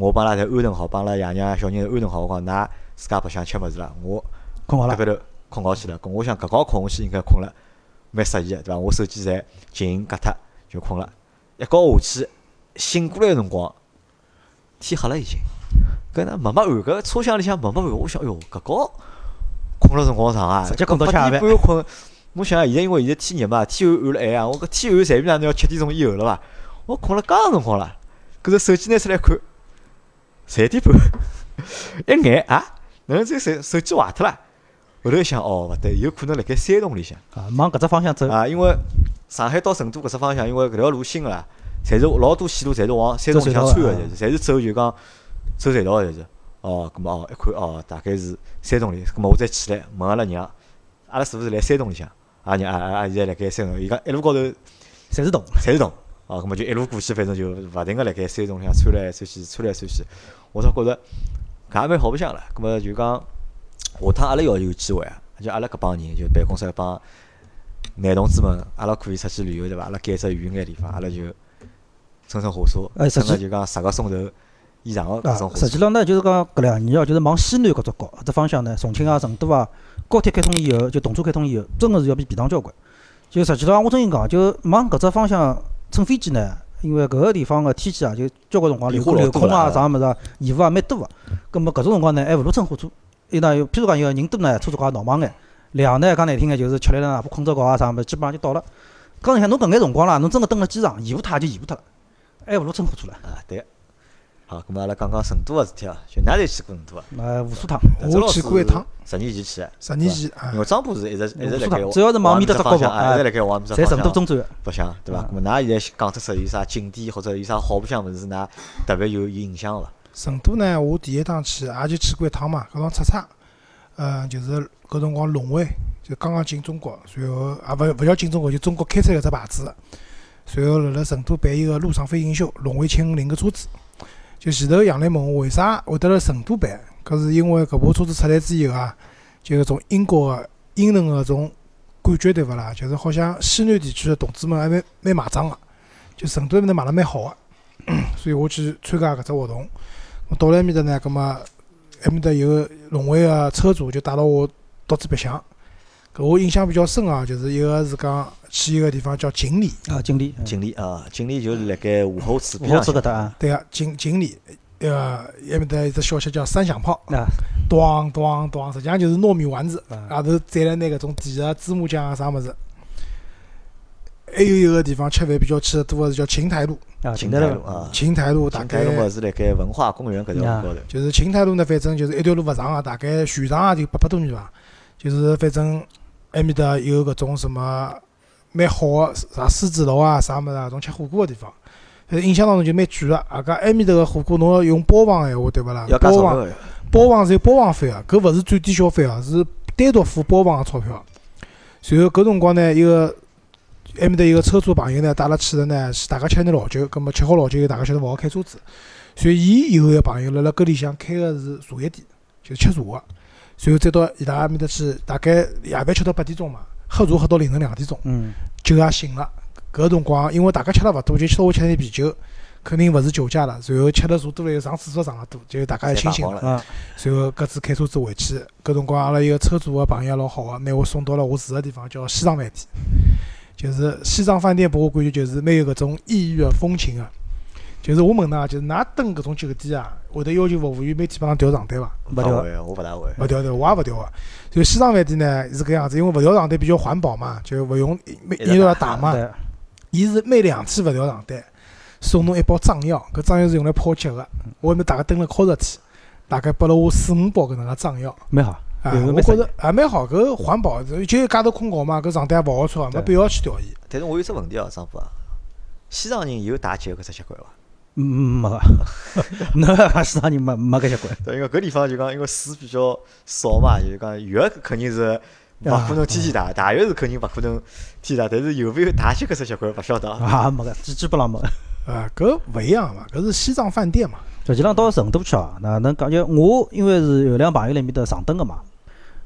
我帮阿拉侪安顿好，帮阿拉爷娘小人安顿好，我讲㑚自家白相吃物事了，我困好了搿。高头困觉去了。咁我想搿觉困下去应该困了蛮适意个，对伐？我手机侪静搿脱就困了。一觉下去，醒过来个辰光，天黑了已经。搿能慢慢暗，搿车厢里向慢慢暗，我想，哎哟，搿觉困了辰光长啊，直接困到搿八吃夜饭点半困。侬想想，现在因为现在天热嘛，天暗暗了晚啊，我搿天暗随便哪能要七点钟以后了伐？我困了介长辰光了，搿只手机拿出来看，三点半，一眼啊，哪能这手手机坏脱了？后头一想，哦，勿对，有可能辣盖山洞里向啊，往搿只方向走。啊，因为上海到成都搿只方向，因为搿条路新个啦，侪是老多线路侪是往山洞里向穿个，走侪是侪是走就讲走隧道个，侪是。哦，葛末哦，一看哦，大概是山洞里，葛末我再起来问阿拉娘，阿拉是勿是辣山洞里向？阿拉娘啊啊，现在辣盖山洞，伊讲一路高头侪是洞，侪是洞，哦，葛末就一路过去，反正就勿停个辣盖山洞里向穿来穿去，穿来穿去，我倒觉着搿也蛮好白相了。葛末就讲下趟阿拉要有机会啊，就阿拉搿帮人，就办公室搿帮男同志们，阿拉可以出去旅游对伐？阿拉拣只远眼地方，阿拉就乘乘火车，乘哎实际就讲十个钟头以上个搿种，实际。上呢，就是讲搿两年哦，就是往西南搿只角搿只方向呢，重庆啊、成都啊，高铁开通以后，就动车开通以后，真个是要比便当交关。就实际上，我真心讲，就往搿只方向乘飞机呢，因为搿个地方个天气啊，就交关辰光变流流空啊、啥物事啊，延误啊蛮多个。葛末搿种辰光呢，还勿如乘火车。伊呢，有譬如讲有人多呢，车子高也闹忙眼；两呢，讲难听眼就是吃力了，哪怕困着觉啊啥物事，基本上就到了。讲你看侬搿眼辰光啦，侬真个蹲辣机场，延误脱也就延误脱了，还勿如乘火车了。啊，对。好，咁么阿拉讲讲成都个事体哦，就㑚侪去过成都啊？呃，无数趟，我去过一趟，十年前去个。十年前啊因，为张波是一直一直辣盖无数趟只要是往面搭只方向，一直哎辣盖往面搭侪成都中转。白相，对伐？啊咁么㑚现在讲出出有啥景点或者有啥好白相物事，㑚特别有有印象伐？成都呢，我第一趟去也就去过一趟嘛，搿趟出差，呃，就是搿辰光龙威就刚刚进中国，随后也勿勿叫进中国，就中国开出来只牌子，随后辣辣成都办一个陆上飞行秀，龙威七五零个车子。就前头杨澜问我为啥会得辣成都办，搿是因为搿部车子出来之后啊，就搿种英国个英伦个种感觉对勿啦？就是好像西南地区个同志们还蛮蛮买账个，就成都埃面搭卖了蛮好个。[clears throat] 所以我去参加搿只活动。我到了埃面搭呢，葛末埃面搭有个龙威个车主就带牢我到处白相。搿我印象比较深啊，就是一个是讲去一个地方叫锦里，啊，锦里，锦里啊，锦里就是辣盖武侯祠武搿搭啊，对啊锦锦里，呃，埃面搭有只小吃叫三响炮，啊，咣咣咣，实际上就是糯米丸子，啊。外头蘸了那个种甜个芝麻酱啊啥物事。还有一个地方吃饭比较去得多个是叫琴台路，啊，琴台路啊，琴台路大琴台路嘛概是辣盖文化公园搿条路高头。就是琴台路呢，反正就是一条路勿长啊，大概全长也就八百多米伐。就是反正埃面搭有搿种什么蛮好个啥狮子楼啊啥物事啊，种吃火锅个地方。呃，印象当中就蛮贵个，啊搿埃面搭个火锅侬要用包房闲话对勿啦？包房包房是有包房费个，搿勿是最低消费啊，是单独付包房个钞票。随后搿辰光呢，一个埃面搭一个车主朋友呢，带阿拉去了呢是大家吃眼老酒，葛末吃好老酒以后，大家晓得勿好开车子，所以伊有一个朋友辣辣搿里向开个是茶叶店，就是吃茶个。随后再到伊拉埃面搭去，大概夜饭吃到八点钟嘛，喝茶喝到凌晨两点钟，嗯，酒也醒了。搿辰光因为大家吃了勿多，就稍微吃点啤酒，肯定勿是酒驾了。然后吃了茶多了，又上厕所上了多，就大家也清醒了。随后各自开车子回去。搿辰光阿拉一个车主个朋友老好个，拿我送到了我住个地方，叫西藏饭店。就是西藏饭店，拨我感觉就是蛮有搿种异域个风情个。就是我问㑚，就是㑚蹲搿种酒店啊，会得要求服务员每天帮侬调床单伐？勿调，会，我勿大会。勿调的，我也勿调个。就西藏饭店呢是搿样子，因为勿调床单比较环保嘛，就勿用每一直要打嘛。对，伊是每两天勿调床单，送侬一包藏药，搿藏药是用来泡脚个。我埃面大概蹲了靠十天，大概拨了我四五包搿能介藏药。蛮好，我觉着也蛮好，搿环保，就一家头困觉嘛，搿床单也勿好穿，没必要去调伊。但是我有只问题哦，张波啊，西藏人有打酒搿只习惯伐？嗯，[laughs] 没个，侬讲西藏人没没搿习惯，对，因为搿地方就讲因为水比较少嘛，就是讲浴肯定是勿可能天天打，大浴是肯定勿可能天天打，但是有没有打酒搿只习惯勿晓得啊。啊，没个，基基本上没个。啊，搿勿一样嘛，搿是西藏饭店嘛。实际上到成都去哦，哪能讲？就我因为是有两朋友辣面搭上等个嘛，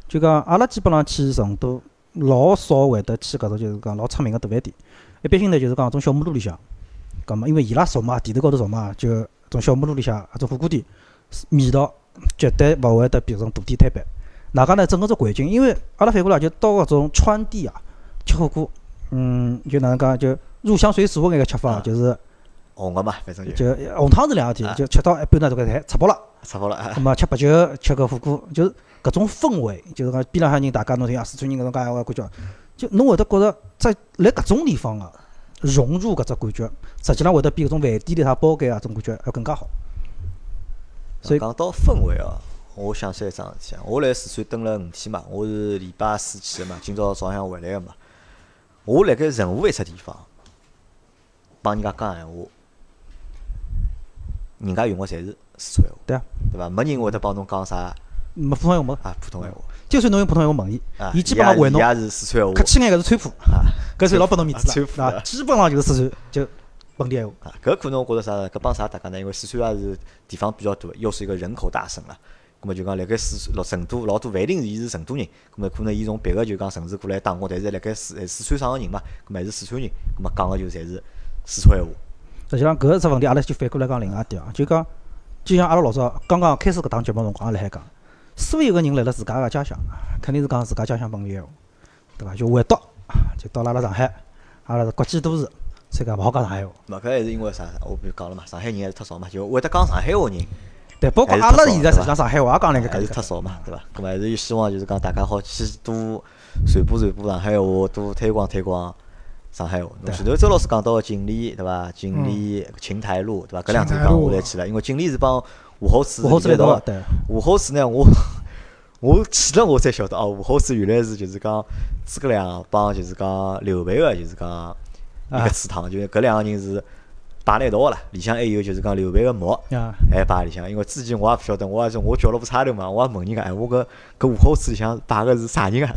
就讲阿拉基本上去成都老少会得去搿种就是讲老出名个大饭店，一般性呢就是讲种小马路里向，葛末因为伊拉熟嘛，地头高头熟嘛，就种小木路里向搿种火锅店，味道绝对勿会得比搿种大店摊板。哪介呢？整个只环境，因为阿拉反过来就到搿种川地啊吃火锅，嗯，就哪能讲就入乡随俗个眼个吃法，啊就是红个嘛，反正就就红汤是两事体啊，就吃到一半呢这个菜吃饱了。吃饱了啊咁。么吃白酒，吃个火锅，就是搿种氛围，就是讲边浪向人大家侬听啊，四川人搿种介闲话感觉，就侬会得觉着在辣搿种地方啊，融入搿只感觉，实际上会得比搿种饭店里啥包间啊种感觉要更加好。所以讲到氛围哦，我想起来一桩事体啊，我来四川蹲了五天嘛，我是礼拜四去的嘛，今朝早向回来个嘛。我辣盖任何一只地方帮人家讲闲话，人家用个侪是四川话，对啊，对伐？没人会得帮侬讲啥没普通闲话没，啊普通闲话就算侬用普通闲话问伊，啊，伊基本上回侬伊也是四川话客气眼搿是川普，啊搿算老拨侬面子了，啊，基本上就是四川就本地闲话。啊。搿可能我觉着啥呢？搿帮啥搭界呢？因为四川也是地方比较大，又是一个人口大省了。咁么就讲辣盖四川、成都老多勿一定是伊是成都人，咁么可能伊从别个就讲城市过来打工，但是辣盖四四川省个人嘛，咁么还是四川人，咁么讲个就侪是四川闲话。实际上搿只问题，阿拉就反过来讲另外一点啊，就讲，就像阿拉老早刚刚开始搿档节目辰光也辣海讲，所有个人辣辣自家个家乡，肯定是讲自家家乡本地闲话，对伐？就唯独就到了阿拉上海，阿拉是国际都市，所以讲勿好讲上海话。咹搿还是因为啥？我比如讲了嘛，上海人还是忒少嘛，就会得讲上海话人对，包括阿拉现在实际上上海话也讲了一个还是搿忒少嘛，对伐？搿么还是希望就是讲大家好去多传播传播上海话，多推广推广上海话。前头周老师讲到个锦里，对伐？锦里、琴台路，对伐？搿两地琴台路方我侪去了，因为锦里是帮武侯祠武侯祠来连到的。道对，武侯祠呢，我我去了我才晓得哦，武侯祠原来是就是讲诸葛亮帮就是讲刘备个，就是讲一啊个祠堂，就是搿两个人是摆辣一道个啦。里向还有就是讲刘备个墓。啊，还摆里向，因为之前我也勿晓得，我也是我叫了部差头嘛，我也问人家，哎，我搿搿武侯祠里向摆个是啥人啊？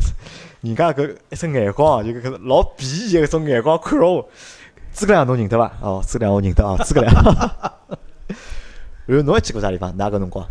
人家搿一只眼光啊，就搿个老鄙夷个搿种眼光看牢我。诸葛亮侬认得伐？哦，诸葛亮我认得哦，诸葛亮。然后侬还去过啥地方？哪个辰光？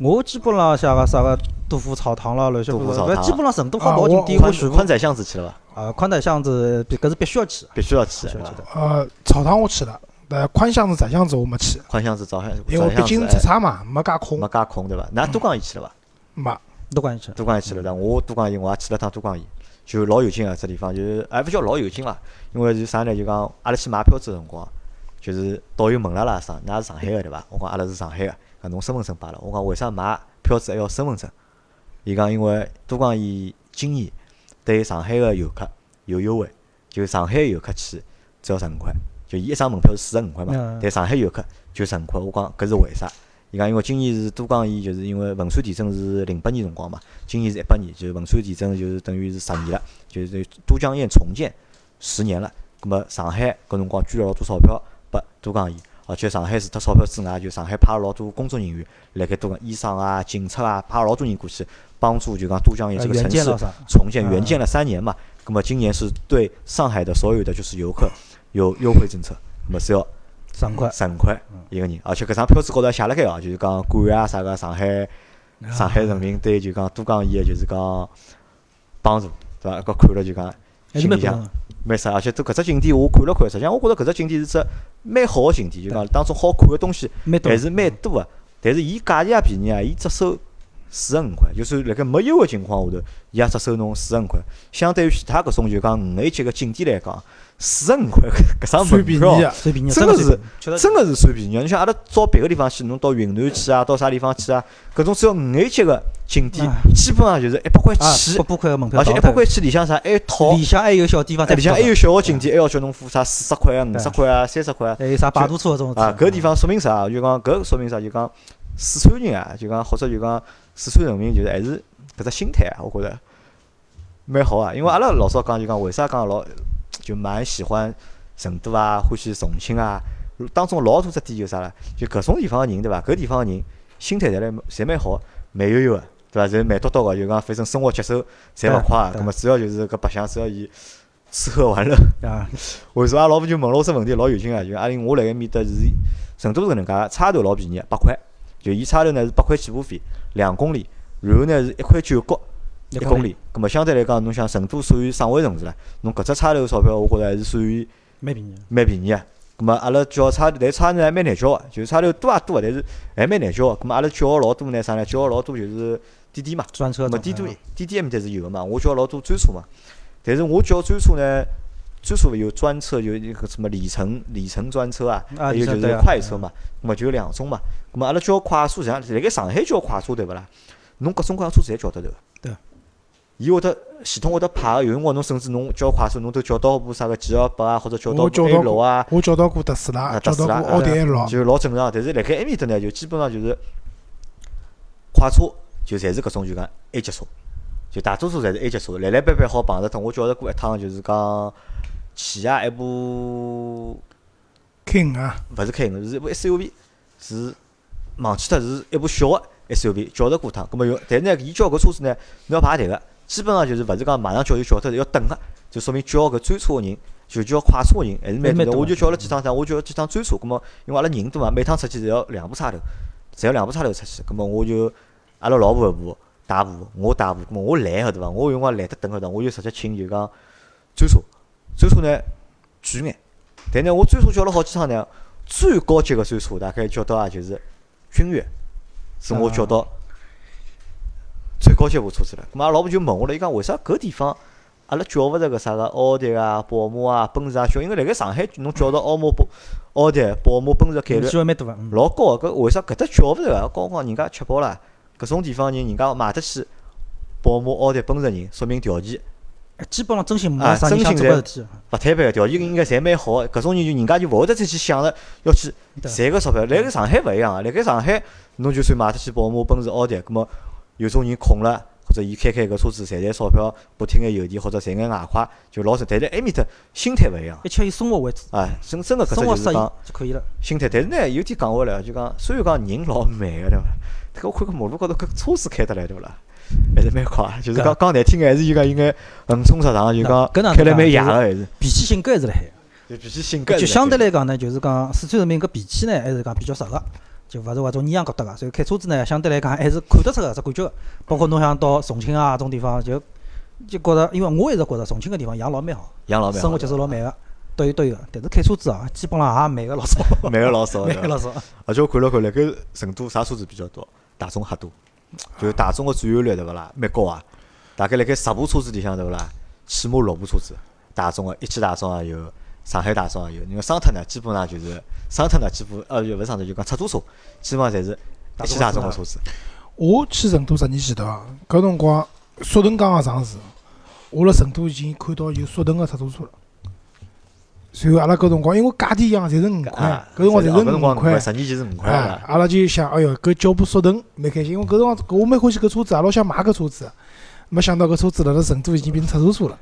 我基本上像个啥个杜甫草堂啦，乱七八糟，杜甫草堂基本上成都好老景点宽我全部宽窄巷子去了伐？啊，宽窄巷子搿是必须要去的，必须要去的，对伐必须要去的。呃，草堂我去了，但宽巷子、窄巷子我没去，宽巷子、早巷、因为毕竟出，差嘛，没介哎空没，介空对伐？㑚都江堰去了伐？没。都江堰去了。都江堰去了，但我都江堰我也去了趟都江堰，就老有劲个只地方，就是还勿叫老有劲伐？因为是啥呢？就讲阿拉去买票子个辰光，就是导游问了阿拉上，㑚是上海个对伐？我讲阿拉是上海个，讲侬身份证摆了。我讲为啥买票子还要身份证？伊讲因为都江堰今年对上海个游客有优惠，就上海游客去只要十五块，就伊一张门票是四十五块嘛嗯，但上海游客就十五块。我讲搿是为啥？伊讲因为今年是都江堰，就是因为汶川地震是零八年辰光嘛，今年是一八年，就是汶川地震就是等于是十年了，就是都江堰重建十年了。葛末上海搿辰光捐了老多钞票拨都江堰，而且上海除脱钞票之外，就上海派了老多工作人员辣盖都江医生啊、警察啊，派了老多人过去帮助，就讲都江堰呃这个城市？重建，嗯援建了三年嘛。葛末今年是对上海的所有的就是游客有优惠政策，那么是要十五块。十五块一个人，而且搿张票子高头还写了盖哦，就是讲感谢啥个上海上海人民对就讲都江堰个就是讲帮助，对伐？搿看了就讲心里向蛮啥，而且都搿只景点我看了看，实际上我觉着搿只景点是只蛮好个景点，就讲当中好看个东西还是蛮多个。但是伊价钿也便宜啊，伊只收四十五块，就是辣盖没优惠情况下头，伊也只收侬四十五块。相对于其他搿种就讲五 A 级个景点来讲，四十五块 [laughs] 搿搿张算门票便宜。啊！最便宜，真的是真个是算便宜啊！你像阿拉到别个地方去，侬到云南去啊，到啥地方去啊，搿种只要五 A 级个景点啊，基本上就是一百块啊，起八，百块个门票，而且一百块起里向啥还有套，里向还有小地方，哎里向还有小个景点，还要叫侬付啥四十块啊、五十块啊、三十块啊。还有啥摆渡车搿种啊，搿地方说明啥？就讲搿说明啥？就讲四川人啊，就讲或者就讲四川人民，就是还是搿只心态啊，我觉着蛮好啊。因为阿拉老早讲就讲，为啥讲老就蛮喜欢成都啊，欢喜重庆啊，当中老多只点就啥了，就搿种地方个人对伐？搿地方个人心态侪来侪蛮好，慢悠悠个，对伐？侪慢叨叨个，就讲反正生活节奏侪勿快，对葛末主要就是搿白相，主要伊吃喝玩乐。啊，[laughs] 为啥阿拉老婆就问了我只问题，老有劲啊！就阿玲我辣盖面搭是成都是搿能介，差头老便宜，八块。就伊差头呢是八块起步费，两公里，然后呢是一块九角一公里。葛末相对来讲，侬像成都属于省会城市了，侬搿只差头钞票，我觉着还是属于蛮便宜。蛮便宜啊。葛末阿拉叫差头，但差呢还蛮难叫个，就是差头多也多个，但是还蛮难叫个。葛末阿拉叫个老多呢啥呢？叫个老多就是滴滴嘛。专车种咁么滴滴滴滴埃面搭是有个嘛，我叫老多专车嘛，但是我叫专车呢，专车有专车有一个什么里程里程专车啊，啊还有就是快车嘛，咁么就有两种嘛。咁么阿拉叫快车，实际上辣盖上海叫快车对勿啦？侬各种各样车侪叫得头。对。伊会得系统会得派个，有辰光侬甚至侬叫快车，侬都叫到部啥个 G 二八啊，或者叫到 A 到六啊，我叫到过特斯拉，啊叫特斯拉啊到过奥迪 A 六，就老正常。但是辣盖埃面搭呢，就基本上就是快车，就侪是搿种就讲 A 级车，就大多数侪是 A 级车，来来回回好碰着脱。我叫着过一趟，就是讲起亚一部 King 啊，勿是开个，是一部 SUV，是忘记脱是一部小个 SUV，叫着过趟。葛末有，但是呢，伊叫搿车子呢，侬要排队个，基本上就是勿是讲马上叫就叫脱，要等个，就说明叫搿专车个人，就叫快车个人还是蛮多我就叫了几趟啥，我叫了几趟专车，葛末因为阿拉人多嘛，每趟出去侪要两部差头，侪要两部差头出去，葛末我就阿拉老婆一部带部，我带部，我懒个对伐？我有辰光懒得等对伐，我就直接请就讲专车，专车呢贵眼，但呢我专车叫了好几趟呢，最高级个专车大概叫到也就是君越，是我叫到最高级部车子了。咾么阿拉老婆就问我了，伊讲为啥搿地方阿拉叫勿着搿啥个奥迪啊、宝马啊、奔驰啊小，因为辣盖上海侬叫到奥马、宝奥迪、宝马、奔驰概率老高个，搿为啥搿搭叫勿着啊？高光人家吃饱了，搿种地方人人家买得起宝马、奥迪、奔驰人，说明条件基本上真心没啊啥想真心在做搿事体。勿摊条件应该侪蛮好的。搿种人就人家就勿会得再去想着要去赚个钞票。辣盖上海勿一样啊，辣盖上海侬就算买得起宝马、奔驰、奥迪，葛末有种人空了。或者伊开开搿车子赚赚钞票，补贴眼油钿或者赚眼外快，就老实。但是埃面搭心态勿一样一切以生活为主，啊，真真个搿只生活适宜就是讲就可以了。心态。但是呢，有点讲回来啊，就讲虽然讲人老慢个对伐？但我看看马路高头搿车子开得来对勿啦？还是蛮快，就是讲讲难听眼，还是就讲应该横冲直撞，就讲开了蛮野个，还是脾气性格还是辣海。就脾气性格就相对来讲呢，就是讲四川人民搿脾气呢，还是讲比较实个，就勿是话种阴阳觉得个。所以开车子呢，相对来讲还是看得出个只感觉个。包括侬像到重庆啊种地方，就就觉着，因为我一直觉着重庆个地方养老蛮好，养老蛮好生活节奏老慢个，都有都有个。但是开车子啊，基本上也慢个老少，[laughs] 慢个老少，慢个老少。而且我看了看，辣盖成都啥车子比较多？大众瞎多，就是大众个占有率对勿啦？蛮高啊！大概辣盖十部车子里向对勿啦？起码六部车子，大众个一汽大众也有，上海大众也有。因为桑塔纳基本上就是桑塔纳基本呃，就勿是桑塔，就讲出租车，基本上侪是一汽大众个车子。我去成都十年前头啊，搿辰光速腾刚刚上市，我辣成都已经看到有速腾个出租车了。随后阿拉搿辰光，因为价钿一样，侪是五块啊，，搿辰光侪是五块。十年前是五块。阿拉就想，哎哟，搿叫部速腾蛮开心，因为搿辰光我蛮欢喜搿车子，阿拉想买搿车子，没想到搿车子辣辣成都已经变成出租车了，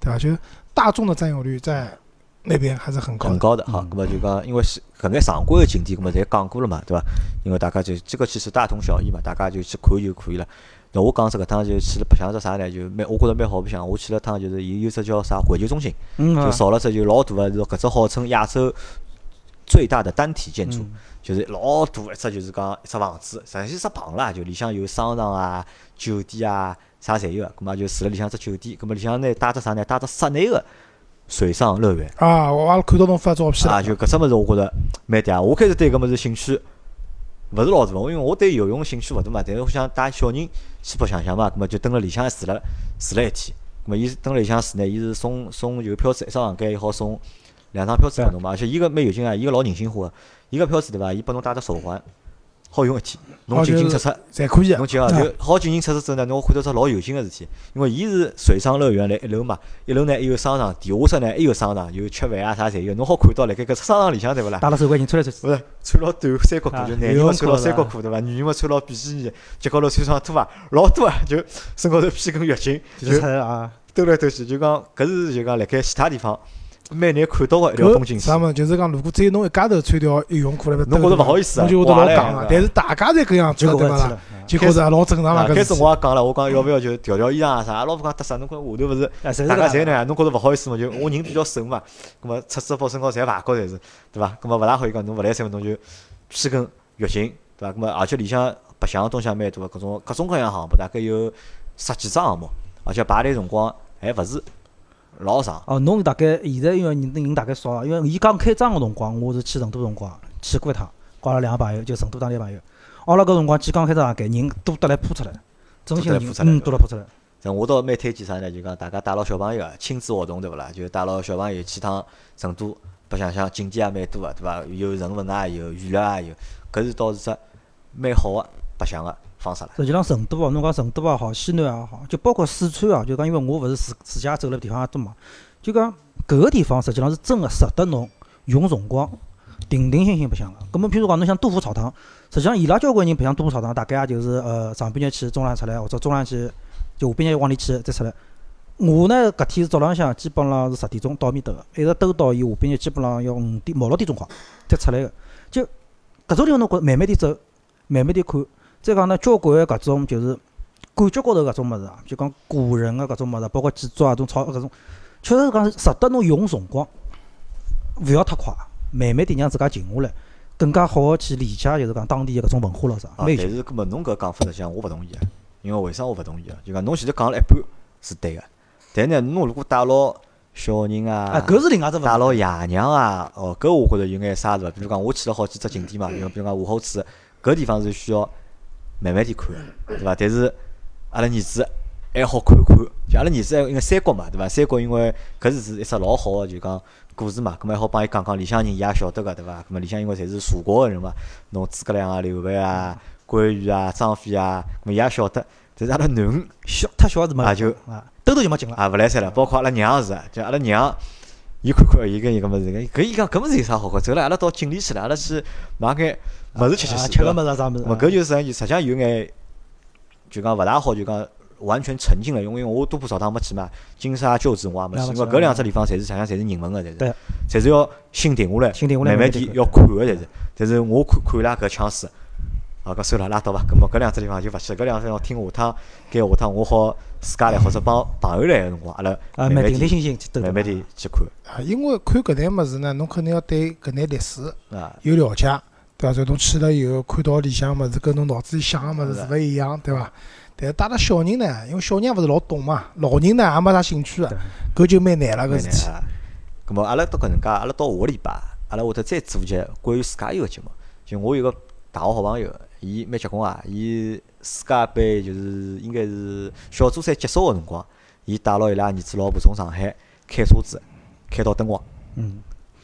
对伐？就大众的占有率在那边还是很高的。很高的，好，搿么就讲，因为是搿眼常规的景点，搿么侪讲过了嘛，对伐？因为大家就这个其实大同小异嘛，大家就去看就可以了。那我讲是搿趟就去了白相只啥呢？就蛮我觉着蛮好白相。我去了趟就是伊有只叫啥环球中心，就造了只就老大个，是搿只号称亚洲最大的单体建筑，嗯就是老大一只就是讲一只房子，实际是只棚啦，就里向有商场啊、酒店啊啥侪有个，咁么就住了里向只酒店，咁么里向呢带只啥呢？带只室内个水上乐园。啊，我阿拉看到侬发照片啊，就搿只物事，我觉着蛮嗲。我开始对搿物事兴趣勿是老大，因为我对游泳兴趣勿大嘛。但是我想带小人去白相相嘛，葛末就蹲辣里向住了住了一天。葛末伊蹲辣里向住呢，伊是送送邮票子，一只房间伊好送两张票子拨侬嘛。而且伊个蛮有劲啊，伊个老人性化个。伊个票子对伐？伊拨侬带只手环，好用一天。侬进进出出。侪可以的。侬记啊，就好进进出出之后呢，侬看到只老有劲个事体，因为伊是水上乐园辣一楼嘛，一楼呢还有商场，地下室呢还有商场，有吃饭啊啥侪有，侬好看到辣盖搿商场里向对勿啦？带了手环人出来穿去，勿是穿老短三角裤，啊就男人嘛穿牢游泳裤三角裤对伐？女人嘛穿老比基尼，脚高头穿双拖鞋，老多啊，就身高头披根浴巾，就兜来兜去，就讲搿是就讲辣盖其他地方蛮难看到个一条风景线。搿啥么？就是讲，如果只有侬一家头穿条游泳裤来侬觉着勿好意思啊侬就会得老怪嘞戆个。但是大家侪搿样子了，对伐啦就觉着老正常啊，了。搿开始我也讲了，我讲要勿要就调调衣裳啊啥，老婆讲得啥，侬看下头勿是大家侪搿样呢，侬觉着勿好意思嘛？就我人比较瘦嘛，葛末出支包身高侪排高侪是，对伐？葛末勿大好意讲侬勿来三分侬就披根浴巾，对伐？葛末而且里向白相个东西也蛮多，各种各种各样项目，大概有十几只项目，而且排队辰光还勿是老长。哦，侬大概现在因为人人大概少啊，因为伊刚开张个辰光，我是去成都辰光去过一趟，挂了两个朋友，就成都当地朋友。阿拉搿辰光去刚开张搿人多得来扑出来，真心的人嗯多了扑出来。像我倒蛮推荐啥呢？就讲大家带牢小朋友个亲子活动对勿啦？就带牢小朋友去趟成都白相相，景点也蛮多个，对伐？有人文也有，娱乐也有，搿是倒是只蛮好个白相个方式了。实际上成都哦，侬讲成都也好，西南也好，就包括四川啊，就讲因为我勿是自自家走了地方也多嘛，就讲搿个地方实际上是真个值得侬用辰光定定心心白相个。葛末譬如讲侬像杜甫草堂，实际上伊拉交关人白相杜甫草堂，大概也就是呃上半日去，中浪出来，或者中浪去就下半日往里去再出来。我呢搿天是早浪向，基本上是十点钟到面搭个，一直兜到伊下半日基本上要五点毛六点钟快再出来个。就搿种地方侬觉着慢慢点走，慢慢点看。再讲呢，交关个搿种就是感觉高头搿种物事啊，就讲古人个搿种物事，包括建筑啊，种草搿种，确实是讲值得侬用辰光，勿要太快，慢慢点让自家静下来，更加好个去理解，就是讲当地个搿种文化咯啥，啊。但是搿么侬搿讲法实际上我勿同意啊，因为为啥我勿同意啊？就讲侬前头讲了一半是对个，但呢，侬如果带牢小人啊，啊，搿是另外只问题。带牢爷娘啊，哦，搿我觉着有眼啥是伐？比如讲我去了好几只景点嘛，比如比如讲武侯祠，搿地方是需要慢慢点看，对伐？但是阿拉儿子还好看看，就阿拉儿子还因为三国嘛，对伐？三国因为搿是是一只老好个就讲故事嘛，葛末还好帮伊讲讲里向人伊也晓得个，对伐？葛末里向因为侪是蜀国个人嘛，侬诸葛亮啊、刘备啊、关羽啊、张飞啊，葛末伊也晓得。但是阿拉囡恩小太小是没也就啊，兜头就没劲了。也勿来三了，包括阿拉娘也是，就阿拉娘，伊看看伊跟伊搿物事，搿伊讲搿物事有啥好看？走了，阿拉到锦里去了，阿拉去买眼物事吃吃啊吃。个物事啥物事？咾搿就是实际实际上有眼，就讲勿大好，就讲完全沉浸了，因为我多部朝堂没去嘛，金沙旧址我也没去，因为搿两只地方侪是实际上侪是人文个，侪是，侪是要心定下来，慢慢地点要看个，侪是。但是我看看伊拉搿腔势，啊，搿算了，拉倒伐。搿么搿两只地方就勿去了，搿两只地方听下趟，该下趟我好自家来或者帮朋友来个辰光，阿拉啊，慢慢定定心心。慢慢地去看啊，因为看搿眼物事呢，侬肯定要对搿眼历史啊。有了解，对伐？所以侬去了以后，看到里向物事跟侬脑子里想个物事是是勿一样，对伐？但是带了小人呢，因为小人也勿是老懂嘛，老人呢也没啥兴趣个，搿就蛮难了搿事体。啊。咁么阿拉到搿能介，阿拉到下个礼拜，阿拉会得再做一节关于自驾游个节目。就我有个大学好朋友，伊蛮结棍啊，伊世界杯就是应该是小组赛结束个辰光，伊带牢伊拉儿子老婆从上海开车子开到敦煌，嗯，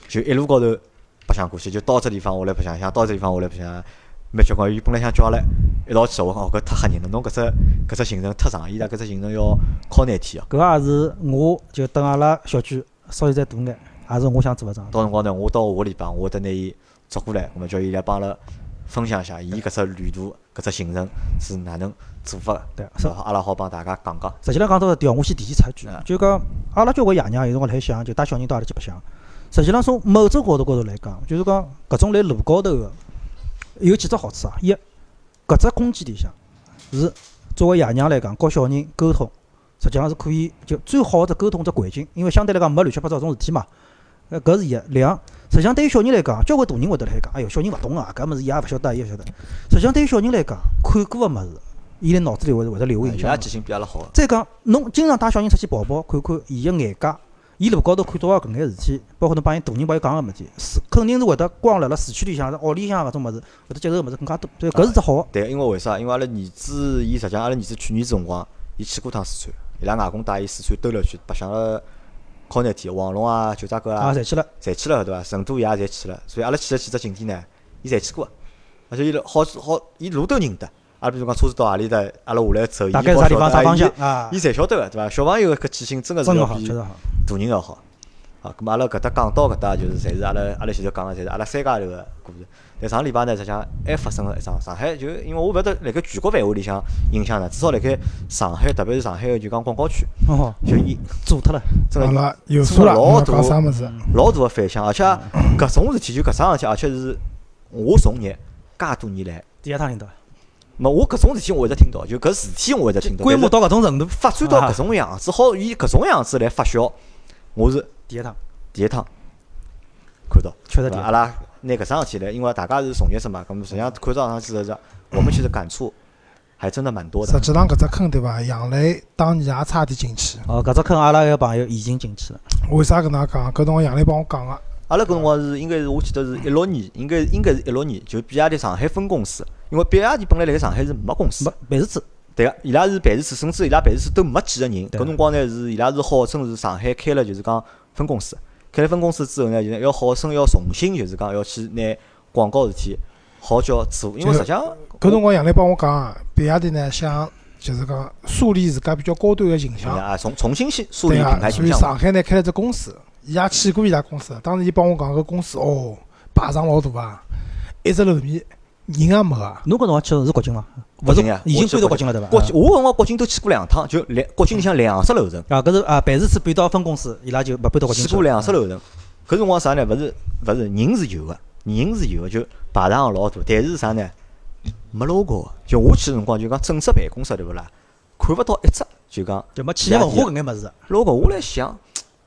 就一路高头白相过去，就到这地方我来白相相，到这地方我来白相相。蛮结棍，伊本来想叫阿拉一道去，我讲哦搿太吓人了，侬搿只搿只行程太长，伊拉搿只行程要靠廿天哦。搿也是我就等阿拉小区稍微再大眼，也是我想做个桩事。到辰光呢，我到下个礼拜，我会得拿伊捉过来，咁么叫伊来帮阿拉分享一下，伊搿只旅途、搿只行程是哪能做法个，对是吧？阿拉好帮大家讲讲。实际浪讲到调，我先提前插一句啊，就讲阿拉交关爷娘有辰光辣海想，就带小人到阿拉去白相。实际浪从某种角度高头来讲，就是讲搿种辣路高头个有几只好处啊。一，搿只空间里向是作为爷娘来讲，和小人沟通，实际上是可以就最好的沟通只环境，因为相对来讲没乱七八糟种事体嘛。呃，搿是一。两，实际上对于小人来讲，交关大人会得来讲，哎哟，小人勿懂啊，搿物事伊也勿晓得，伊也勿晓得。实际上对于小人来讲，看过个物事，伊辣脑子里会会得留个印象的。伊拉记性比阿拉好，再讲，侬经常带小人出去跑跑，看看伊个眼界，伊路高头看到个搿眼事体，包括侬帮伊大人帮伊讲个物事，是肯定是会得光辣辣市区里向、屋里向搿种物事，会得接受个物事更加多。对，搿是只好。对，因为为啥？因为阿拉儿子，伊实际上阿拉儿子去年子辰光，伊去过趟四川，伊拉外公带伊四川兜了一圈，白相了好廿天，黄龙啊、九寨沟啊，啊，侪去了。侪去了，对伐？成都伊也侪去了，所以阿拉去了几只景点呢，伊侪去过，而且伊了好好，伊路都认得。阿拉比如讲车子到何里搭，阿拉下来走，伊大概啥地晓得啥方向伊啊伊？侪晓得个，对伐？小朋友个搿记性真个是要比。大人要好。啊，咁阿拉搿搭讲到搿搭，就是侪是阿拉阿拉前头讲个，侪是阿拉三家头个故事。但上礼拜呢，实际上还发生了一桩上海，就因为我勿晓得辣盖全国范围里向影响呢，至少辣盖上海，特别是上海个就讲广告区，哦，就伊做脱了。真个有数了，老大讲啥物事？老大个反响，而且搿种事体就搿桩事体，而且是我从业介多年来，第一趟听到，没我搿种事体我一直听到，就搿事体我一直听到，规模到搿种程度，发展到啊搿种样子，好以搿种样子来发酵，我是第一趟，第一趟看到。确实第一趟。对伐阿拉拿搿桩事体来，因为大家是从业者嘛，咁么实际上看到上去之后，我们其实感触还真的蛮多的实。际上搿只坑对伐？杨磊当年也差点进去。哦，搿只坑阿拉一个朋友已经进去了。为啥搿能介讲？搿辰光杨磊帮我讲个。阿拉搿辰光是应该是我记得是一六年，应该应该是一六年，就比亚迪上海分公司，因为比亚迪本来辣盖上海是没公司没，办事处，对个，伊拉是办事处，甚至伊拉办事处都没几个人。搿辰光呢是伊拉是号称是上海开了就是讲分公司，开了分公司之后呢，就是要好生要重新就是讲要去拿广告事体好叫做，因为实际上搿辰光杨澜帮我讲，比亚迪呢想就是讲树立自家比较高端个形象，啊重重新去树立品牌形象。所以上海呢开了只公司，伊也去过伊拉公司。当时伊帮我讲搿公司哦，排场老大啊，一只楼面人也没啊。侬搿辰光去的是国金伐？勿是国境呀，已经我去搬到国金了对伐？国境，我搿辰光国金都去过两趟，就两国金里向两十楼层，啊，搿是啊，办事处搬到分公司，伊拉就勿搬到国金去。去过两十楼层。搿辰光啥呢？勿是勿是人是有个，人是有个，就排场老大，但是啥呢？没 logo 个。就我去个辰光，就讲正式办公室对勿啦？看勿到一只，就讲就没企业文化搿眼物事。logo。我来想，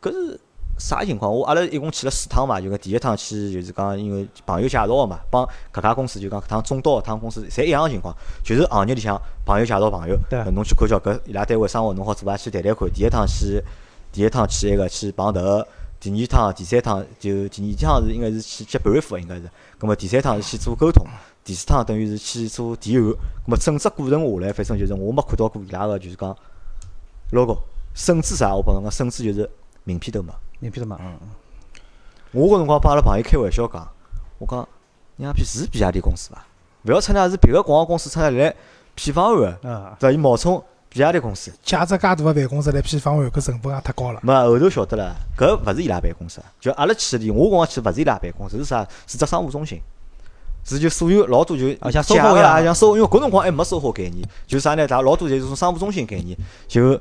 搿是啥情况？我阿拉一共去了四趟嘛，就讲第一趟去就是讲因为朋友介绍个嘛，帮搿家公司就讲搿趟中刀搿趟公司侪一样个情况，就是行业里向朋友介绍朋友，侬去看叫搿伊拉单位生活侬好做伐，去谈谈看。第一趟去，第一趟去埃个去碰头，第二趟、第三趟就第二趟是应该是去接板斧，应该是。葛末第三趟是去做沟通，第四趟等于是去做提案。葛末整只过程下来，反正就是我没看到过伊拉个就是讲 logo，甚至啥，我帮侬讲，甚至就是名片都没。名片嘛，嗯，我搿辰光帮阿拉朋友开玩笑讲，我讲，娘逼是比亚迪公司伐？勿要出来是别个广告公司出来来骗方案个，啊，对伐？伊冒充比亚迪公司。借只介大个办公室来批方案，搿成本也太高了。没后头晓得了，搿勿是伊拉办公室，就阿拉去个地，我辰光去勿是伊拉办公室，是啥？是只商务中心。是就所有老多就啊像假 SOHO 个啦，一样像搜，因为搿辰光还没搜好概念，就是啥呢？大老多侪是种商务中心概念，就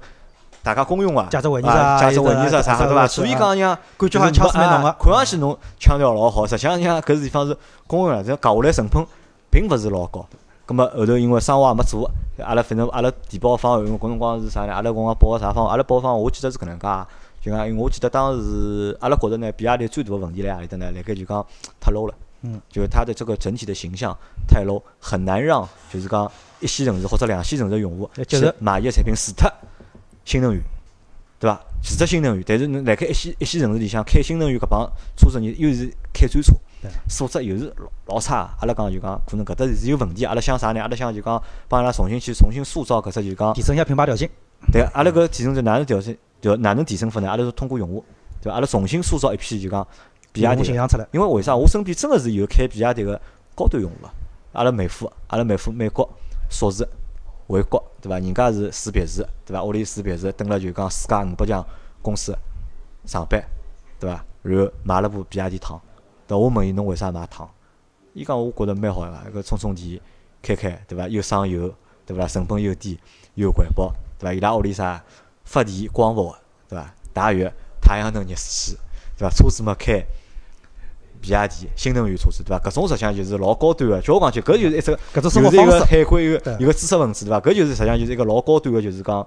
大家公用啊，驾驶会议啊，啥驾驶会议有的啥啥对伐？啊所以讲让感觉好像腔调蛮浓啊个，看上去侬腔调老好，实际上像搿地方是公用了，这讲下来成本并勿是老高。葛末后头因为生活也没做，阿拉反正阿拉提报方案，搿辰光是啥呢？阿拉搿辰光报个啥方案？阿拉报方案，我记得是搿能介，就讲因为我记得当时阿拉觉得呢，比亚迪最大个问题辣何里搭呢？辣盖就讲太 low 了。嗯，就是它的这个整体的形象太 low，很难让就是讲一线城市或者两线城市的用户去买伊个产品，除脱新能源，对伐？除脱新能源，但是侬辣盖一线一线城市里向开新能源搿帮车子人又是开专车对，素质又是老老差。阿拉讲就讲可能搿搭是有问题，阿拉想啥呢？阿拉想就讲帮阿拉重新去重新塑造搿只就讲提升一下品牌调性，对，阿拉搿提升就哪能调性？就哪能提升法呢？阿拉是通过用户，对伐？阿拉重新塑造一批就讲比亚迪形象出来，因为为啥？我身边真个是有开比亚迪个高端用户个。阿拉妹夫，阿拉妹夫美国硕士回国，对伐？人家是住别墅，对伐？屋里住别墅，蹲辣就讲世界五百强公司上班，对伐？然后买了部比亚迪唐，但我问伊侬为啥买唐？伊讲我觉着蛮好个，搿充充电开开，对伐？又省油，对伐？成本又低，又环保，对伐？伊拉屋里啥发电光伏，对伐？汏浴太阳能热水器，对伐？车子嘛开。比亚迪新能源车子对伐？搿种实际上就是老高端个，叫我讲句，搿就是一只搿种生就是一个活方式，海归一个一个知识分子对伐？搿就是实际上就是一个老高端个，就是讲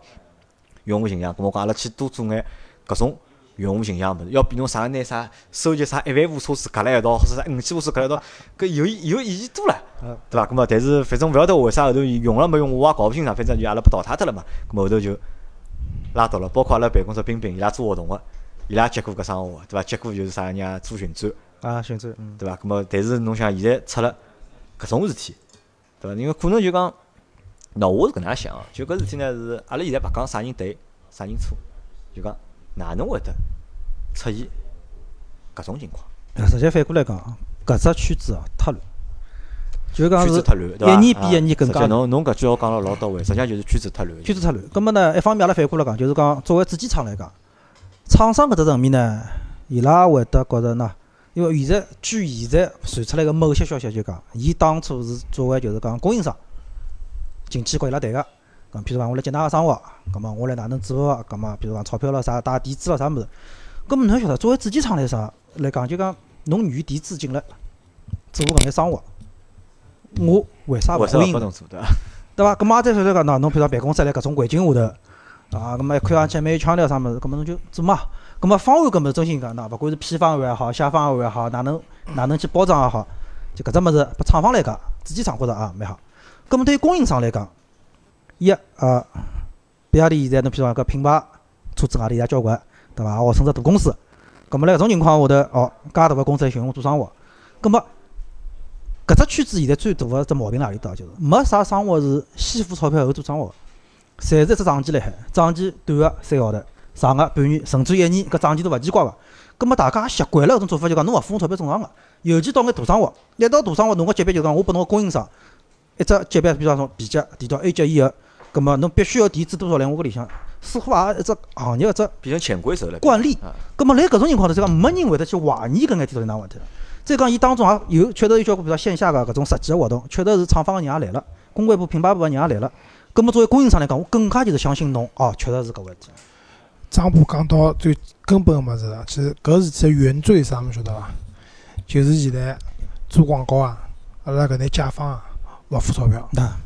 用户形象。咾么讲阿拉去多做眼搿种用户形象物事，要比侬啥拿啥收集啥一万部车子夹辣一道，或者啥五千部车夹辣一道，搿有意有意义多了嗯，对伐？搿么但是反正勿晓得为啥后头用了没用，我也搞勿清爽，反正就阿拉被淘汰脱了嘛。咾么后头就拉倒了，包括阿拉办公室冰冰伊拉做活动个，伊拉接过搿生活个，对伐？接过就是啥人家做巡展。啊，选择，嗯，对伐？咁么，但是侬想现在出了搿种事体，对伐？因为可能就讲，喏，我是搿能样想啊，就搿事体呢是阿拉现在勿讲啥人对，啥人错，就讲哪能会得出现搿种情况，啊实际反过来讲，搿只圈子哦太乱，就讲是？一年比一啊年更加侬侬搿句话讲了老到位，实际上就是圈子太乱。圈子太乱。葛末呢，一方面阿拉反过来讲，就是讲作为主机厂来讲，厂商搿只层面呢，伊拉会得觉着呢，因为现在据现在传出来个某些消息就讲，伊当初是作为就是讲供应商进去和伊拉谈个，咁譬如讲我来接㑚个生活，咁么我来哪能做个，咁么譬如讲钞票咯啥带地址咯啥物事，咁么侬晓得作为主机厂来啥来讲，就讲侬愿意底子进来做搿眼生活，我为啥勿欢迎对伐？对伐？咁么也再说来讲喏，侬譬如讲办公室辣搿种环境下头，啊，咁么看上去蛮有腔调啥物事，咁么侬就做嘛。咁么方案搿物事真心讲喏，勿管是批方案也好，写方案也好，哪能哪能去包装也好，就搿只物事，拨厂方来讲，自己厂觉着啊蛮好。咁么对于供应商来讲，一啊，比亚迪现在侬譬如讲搿品牌车子外头现在交关，对伐？号称只大公司，咁么辣搿种情况下头，哦，介大个公司来寻我做生活，咁么搿只圈子现在最大个只毛病辣何里搭？就是没啥生活是先付钞票后做生活个，侪是一只账期来海，账期短个三个号头，长个半年，甚至一年，搿账期都勿奇怪个。葛末大家也习惯了搿种做法，就讲侬勿付我钞票正常个。尤其到眼大生活，一到大生活，侬个级别就讲我拨侬个供应商一只级别，比方说 B 级提到 A 级以后，葛末侬必须要提资多少来我搿里向，似乎也一只行业一只变成潜规则了。惯例啊。葛末辣搿种情况头，就讲没人会得去怀疑搿眼点到底哪问题了。再讲伊当中也有确实有交关，比如说线下个搿种实际个活动，确实是厂方个人也来了，公关部、品牌部个人也来了。葛末作为供应商来讲，我更加就是相信侬哦，确实是搿回事体。张波讲到最根本个物事了，其实搿事体个原罪是啥物事晓得伐？就是现在做广告啊，阿拉搿眼甲方啊，勿付钞票。啊，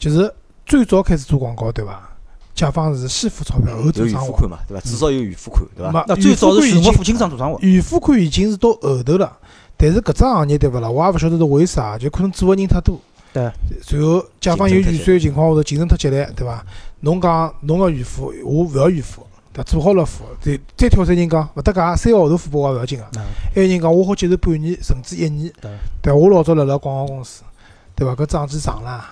就是最早开始做广告，对伐？甲方是先付钞票后付款。嘛，对伐？至少有预付款，对伐？最早是预付清账做账户，预付款已经是到后头了，但是搿只行业对勿啦？我也勿晓得是为啥，就可能做个人太多。对。随后甲方有预算的情况下头，竞争太激烈，对伐？侬讲侬个预付，我勿要预付，对？做好了付，再再挑三人讲勿搭界，三个号头付拨我也勿要紧个。嗯还有人讲我好接受半年甚至一年，对对伐？我老早辣辣广告公司，对伐？搿账期长了，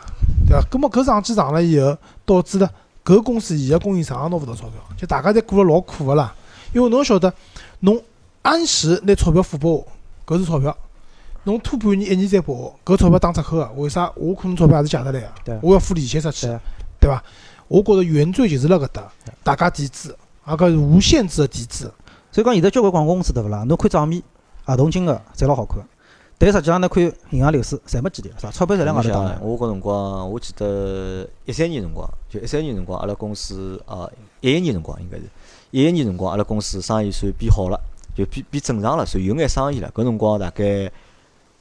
对伐？葛末搿账期长了以后，导致了搿公司伊个供应商也拿勿到钞票，就大家侪过了老苦个啦。因为侬晓得，侬按时拿钞票付拨我，搿是钞票；侬拖半年、一年再拨我，搿钞票打折扣个。为啥？我可能钞票也是借得来对个，我要付利息出去对，对伐？我觉着原罪就是辣搿搭，大家抵制，而搿是无限制个抵制。所以讲现在交关广告公司对勿啦？侬看账面、合同金额侪老好看，但实际上呢，看银行流水侪没几钿，是伐？钞票侪辣外头打呢。像我搿辰光，我记得一三年辰光，就一三年辰光，阿拉公司啊，一一年辰光应该是，一一年辰光，阿拉公司生意算变好了，就变变正常了，算有眼生意了。搿辰光大概，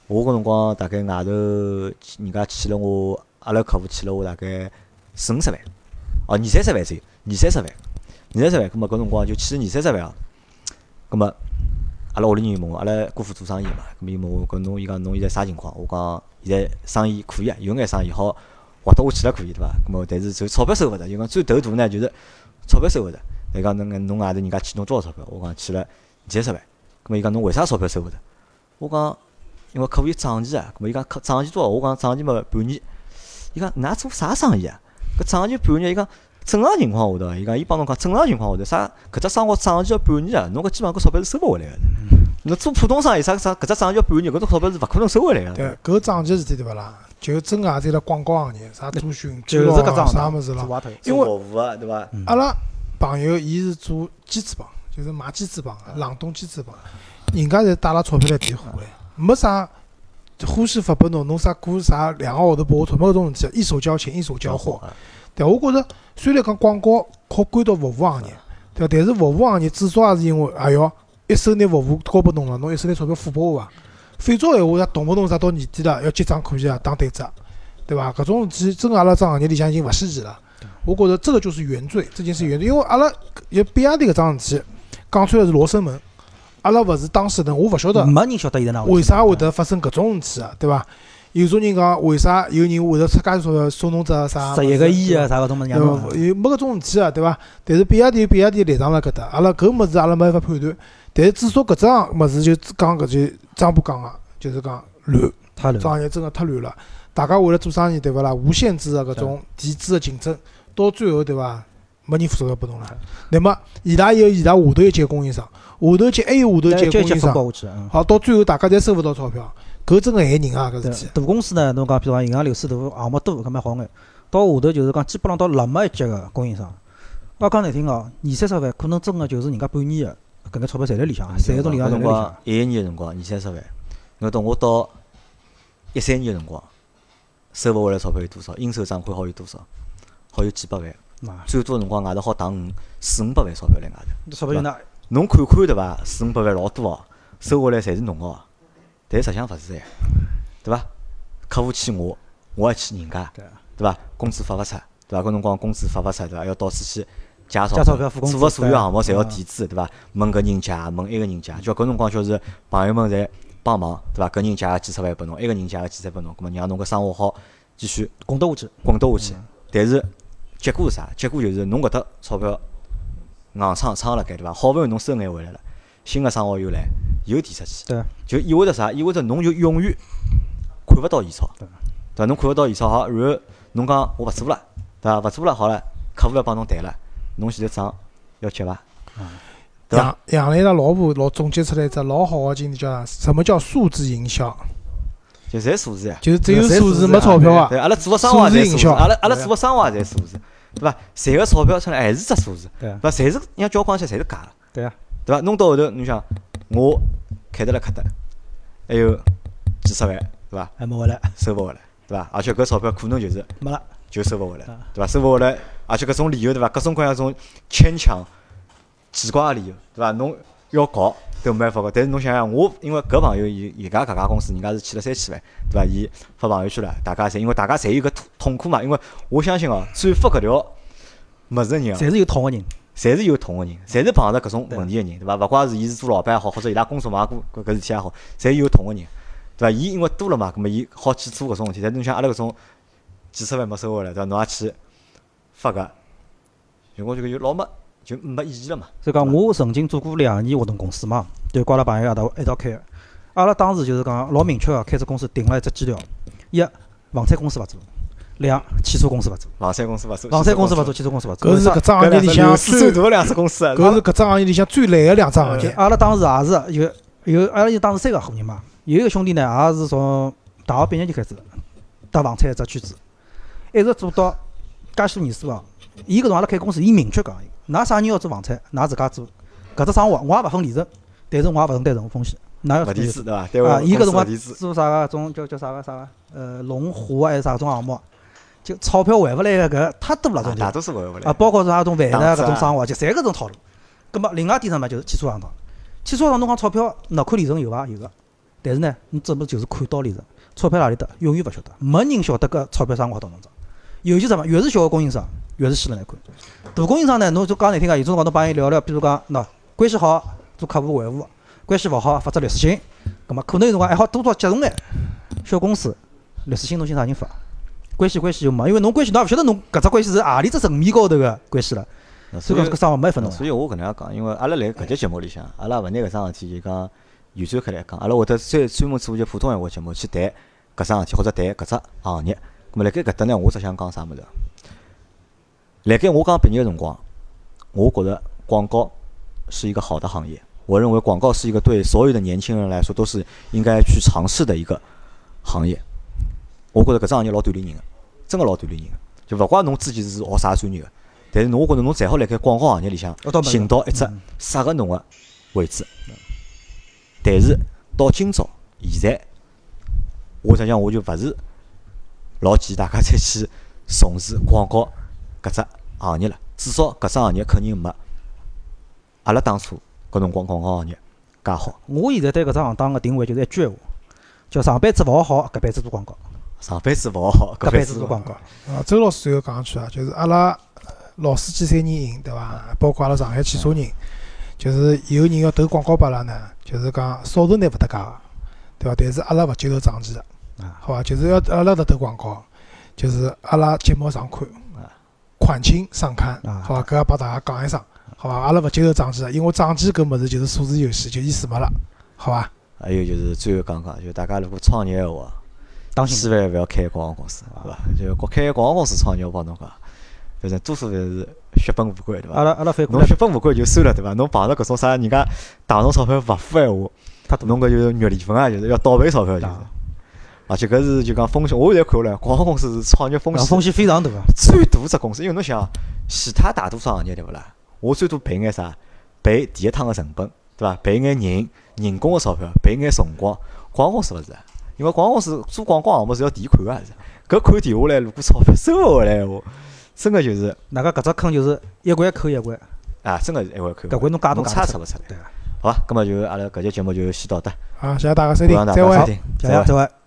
我搿辰光大概外头人家欠了我，阿拉客户欠了我大概四五十万，哦，二三十万左右，二三十万，二三十万，葛末搿辰光就欠二三十万啊。葛末阿拉屋里人问我，阿拉姑父做生意嘛，咁伊问我，搿侬伊讲侬现在啥情况？我讲现在生意可以啊，有眼生意好活得下去了可以对伐？咁么但是就钞票收勿着，就讲最头大呢就是钞票收勿着。伊讲侬侬外头人家欠侬多少钞票？我讲欠了二三十万。咁么伊讲侬为啥钞票收勿着？我讲因为客户有账期啊。咁么伊讲客账期多少？我讲账期嘛半年。伊讲㑚做啥生意啊？搿账期半年，伊讲正常情况下头，伊讲伊帮侬讲正常情况下头，啥搿只生活账期要半年啊，侬搿基本上搿钞票是收勿回来个。侬做普通生意，啥啥搿只账期要半年，搿种钞票是勿可能收回来个对个。，搿账期事体对勿啦？就真个也是辣广告行业，啥做宣就是搿账啥物事啦。因为做服务个对伐？阿拉朋友伊是做机子帮，就是卖机子帮的，冷冻机子帮，人家侪带了钞票来提货个，没啥欢喜发拨侬，侬啥过啥两个号头拨我钞票搿种事体，一手交钱一手交货。啊对，我觉着虽然讲广告靠归到服务行业，对伐？但是服务行业至少也是因为，哎哟，一手拿服务交拨侬了，侬一手拿钞票付拨我伐？否则闲话，啥动勿动啥到年底了要结账可以啊，打对折，对伐？搿种事体真个阿拉这行业里向已经勿稀奇了。我觉着这个就是原罪，这件事原罪，因为阿拉有比亚迪搿桩事体讲出来是罗生门，阿拉勿是当事人，我勿晓得没人晓得现在哪为啥会得发生搿种事体啊，对伐？有种人讲为啥有人会得出介多钞票送侬只啥十一个亿啊，啥个东物事对让侬？有没搿种事体啊，对伐？但是比亚迪有比亚迪立场辣搿搭，阿拉搿物事阿拉没办法判断。但是至少搿桩物事就讲搿句张波讲个，就是讲乱，太乱行业真个太乱了。大家为了做生意，对勿啦？无限制个搿种抵制个竞争，到最后对伐？没人付钞票拨侬了。那么伊拉有伊拉下头一级供应商，下头一级还有下头一级供应商。好，到最后大家侪收勿到钞票，搿真个害人啊！搿对事体。大公司呢，侬讲比如讲银行流水大，项目多，搿蛮好眼。到下头就是讲基本上到落末一级个供应商，我讲难听哦，二三十万可能真个就是人家半年个搿眼钞票侪辣里向，侪从里向搿辰光。一一年个辰光二三十万，那到我到一三年个辰光，收勿回来钞票有多少？应收账款好有多少？好有几百万，啊，最多个辰光外头好打五四五百万钞票辣外头。钞票就拿侬看看对伐？四五百万老多哦，收回来侪是侬个哦，但实际上勿是哎，对伐？客户欠我，我还欠人家，对对伐？工资发勿出，对伐？搿辰光工资发勿出，对伐？要到处去借钞票做个所有项目侪要嗯抵制，对伐？问搿人借，问埃个人借，叫搿辰光就是朋友们侪帮忙，对伐？搿人借个几十万拨侬，埃个人借个几十万拨侬，葛末让侬搿生活好继续滚得下去。滚得下去。但是结果是啥？结果就是侬搿搭钞票硬撑撑辣盖对伐？好勿容易侬收眼回来了，新个生活又来，又提出去，对，就意味着啥？意味着侬就永远看勿到现钞，对对伐？侬看勿到现钞好，然后侬讲我勿做了，对伐？勿做了好了，客户要帮侬谈了，侬现在账要结伐？对伐？杨杨澜伊拉老婆老总结出来一只老好个经验叫啥？什么叫数字营销？就侪数字呀。就是只有数字没钞票啊对，。阿拉做个生活数字营销也侪数字，阿拉阿拉对做个生活也侪数字，对伐？赚个钞票出来还是只数字，对伐？侪是让交关些侪是假个。对啊，对伐？弄到后头，侬想，我开得了搿搭，还有几十万，对伐？还没回来，收勿回来，对伐？而且搿钞票可能就是没了。就收勿回来啊，对伐？收勿回来，而且搿种理由，对伐？各种各样种牵强、奇怪个理由，对伐？侬要搞都没办法搞。但是侬想想，我因为搿朋友伊伊家搿家公司，人家是欠了三千万，对伐？伊发朋友圈了，大家侪因为大家侪有搿痛痛苦嘛。因为我相信哦，转发搿条物事个人啊，侪是有痛个人。侪是有痛个人，侪是碰着搿种问题个人，对伐？勿怪是伊是做老板也好，或者伊拉公司买过搿搿事体也好，侪有痛个人，对伐？伊因为多了嘛，葛末伊好去做搿种事体。但是侬像阿拉搿种几十万没收回来，对伐？侬也去发搿，就我就搿就老没就没意义了嘛。所以讲，我曾经做过两年活动公司嘛，就跟阿拉朋友一道一道开个。阿拉当时就是讲老明确个，开只公司定了一只基调：一，房产公司勿做；两，汽车公司勿做。房产公司勿做，房产公司勿做，汽车公司勿做。搿是搿只搿行业里向最最，大个两只公司啊，搿是搿只行业里向最烂个两只行业。阿拉当时也是有有，阿拉就当时三个伙人嘛，有一个兄弟呢，也是从大学毕业就开始搭房产一只圈子，一直做到介许多年数哦。伊搿辰阿拉开公司，伊明确讲，㑚啥人要做房产，㑚自家做。搿只生活我也勿分利润，但是我也勿承担任何风险。㑚勿地址对伐？单啊，伊搿辰光，做啥个种叫叫啥个啥个呃龙湖啊还是啥种项目，就钞票还勿来个搿太多了种就大多数回勿来啊，。包括啥种饭呢搿种生活，就侪搿种套路。葛末另外点上嘛，就是汽车行当。汽车行当侬讲钞票，喏看利润有伐？有个，但是呢，侬只不过就是看到利润，钞票哪里搭，永远勿晓得，没人晓得搿钞票啥辰光到侬账。尤其什么，越是小个供应商，越是死了难看。大供应商呢，侬就讲难听个，有种辰光侬帮伊聊聊，比如讲，喏，关系好做客户维护，关系勿好发只律师信，葛末可能有辰光还好多少接受眼。小公司律师信侬寻啥人发？关系关系就没，因为侬关系侬也勿晓得侬搿只关系是何里只层面高头个关系了，所以讲搿生活没法弄所以我搿能样讲，因为阿拉辣搿节节目里向，阿拉勿拿搿桩事体就讲延展开来讲，阿拉会得专专门做一节普通闲话节目去谈搿桩事体，或者谈搿只行业。咁么辣盖搿搭呢，我只想讲啥物事？辣盖我刚毕业个辰光，我觉着广告是一个好的行业。我认为广告是一个对所有的年轻人来说都是应该去尝试的一个行业。我觉着搿只行业老锻炼人个，真个老锻炼人个。就勿怪侬之前是学啥专业个，但是侬我觉着侬最好辣盖广告行业里向寻到一只嗯适合侬个位置。但是到今朝现在，我实际上我就勿是老建议大家再去从事广告搿只行业了。至少搿只行业肯定没阿拉当初搿辰光广告行业介好。我现在对搿只行当个定位就是一句闲话，叫上辈子勿学好，搿辈子做广告，上辈子勿好，搿辈子做广告。啊，周老师最后讲一句啊，就是阿拉呃老司机三人行，对伐？包括阿拉上海汽车人，就是有人要投广告拨阿拉呢，就是讲少头拿勿搭界个，对伐？但是阿拉勿接受账期个，啊好伐？就是要阿拉搭投广告，就是阿拉节目上看，款清上看，啊好伐？搿要帮大家讲一声，好伐？阿拉勿接受账期个，因为账期搿物事就是数字游戏，就意思没了，好伐？还有就是最后讲讲，就大家如果创业个话，当心千万勿要开广告公司，对伐？就国开广告公司创业，我帮侬讲，反正多数侪是血本无归，对伐？阿拉阿拉反过来侬血本无归就算了，对伐？侬碰着搿种啥人家打侬钞票勿付闲话，太多侬搿就是肉里粉啊，就是要倒赔钞票就是。啊而且搿是就讲风险，我现在看下来，广告公司是创业风险啊风险非常大个。最大只公司，因为侬想，其他大多数行业对勿啦？我最多赔眼啥？赔第一趟个成本，对伐？赔眼人人工个钞票，赔眼辰光。广告公司勿是啊，因为广告公司做广告项目是要提款个，是。搿款提下来，如果钞票收勿回来闲话，真个就是哪个搿只坑就是一关扣一关，啊，真个是一关扣。搿关侬加都侬加出猜测勿出来。好伐？葛末就阿拉搿节节目就先到这，好，谢谢大家收听，再会感谢大家收。听，谢谢，再会。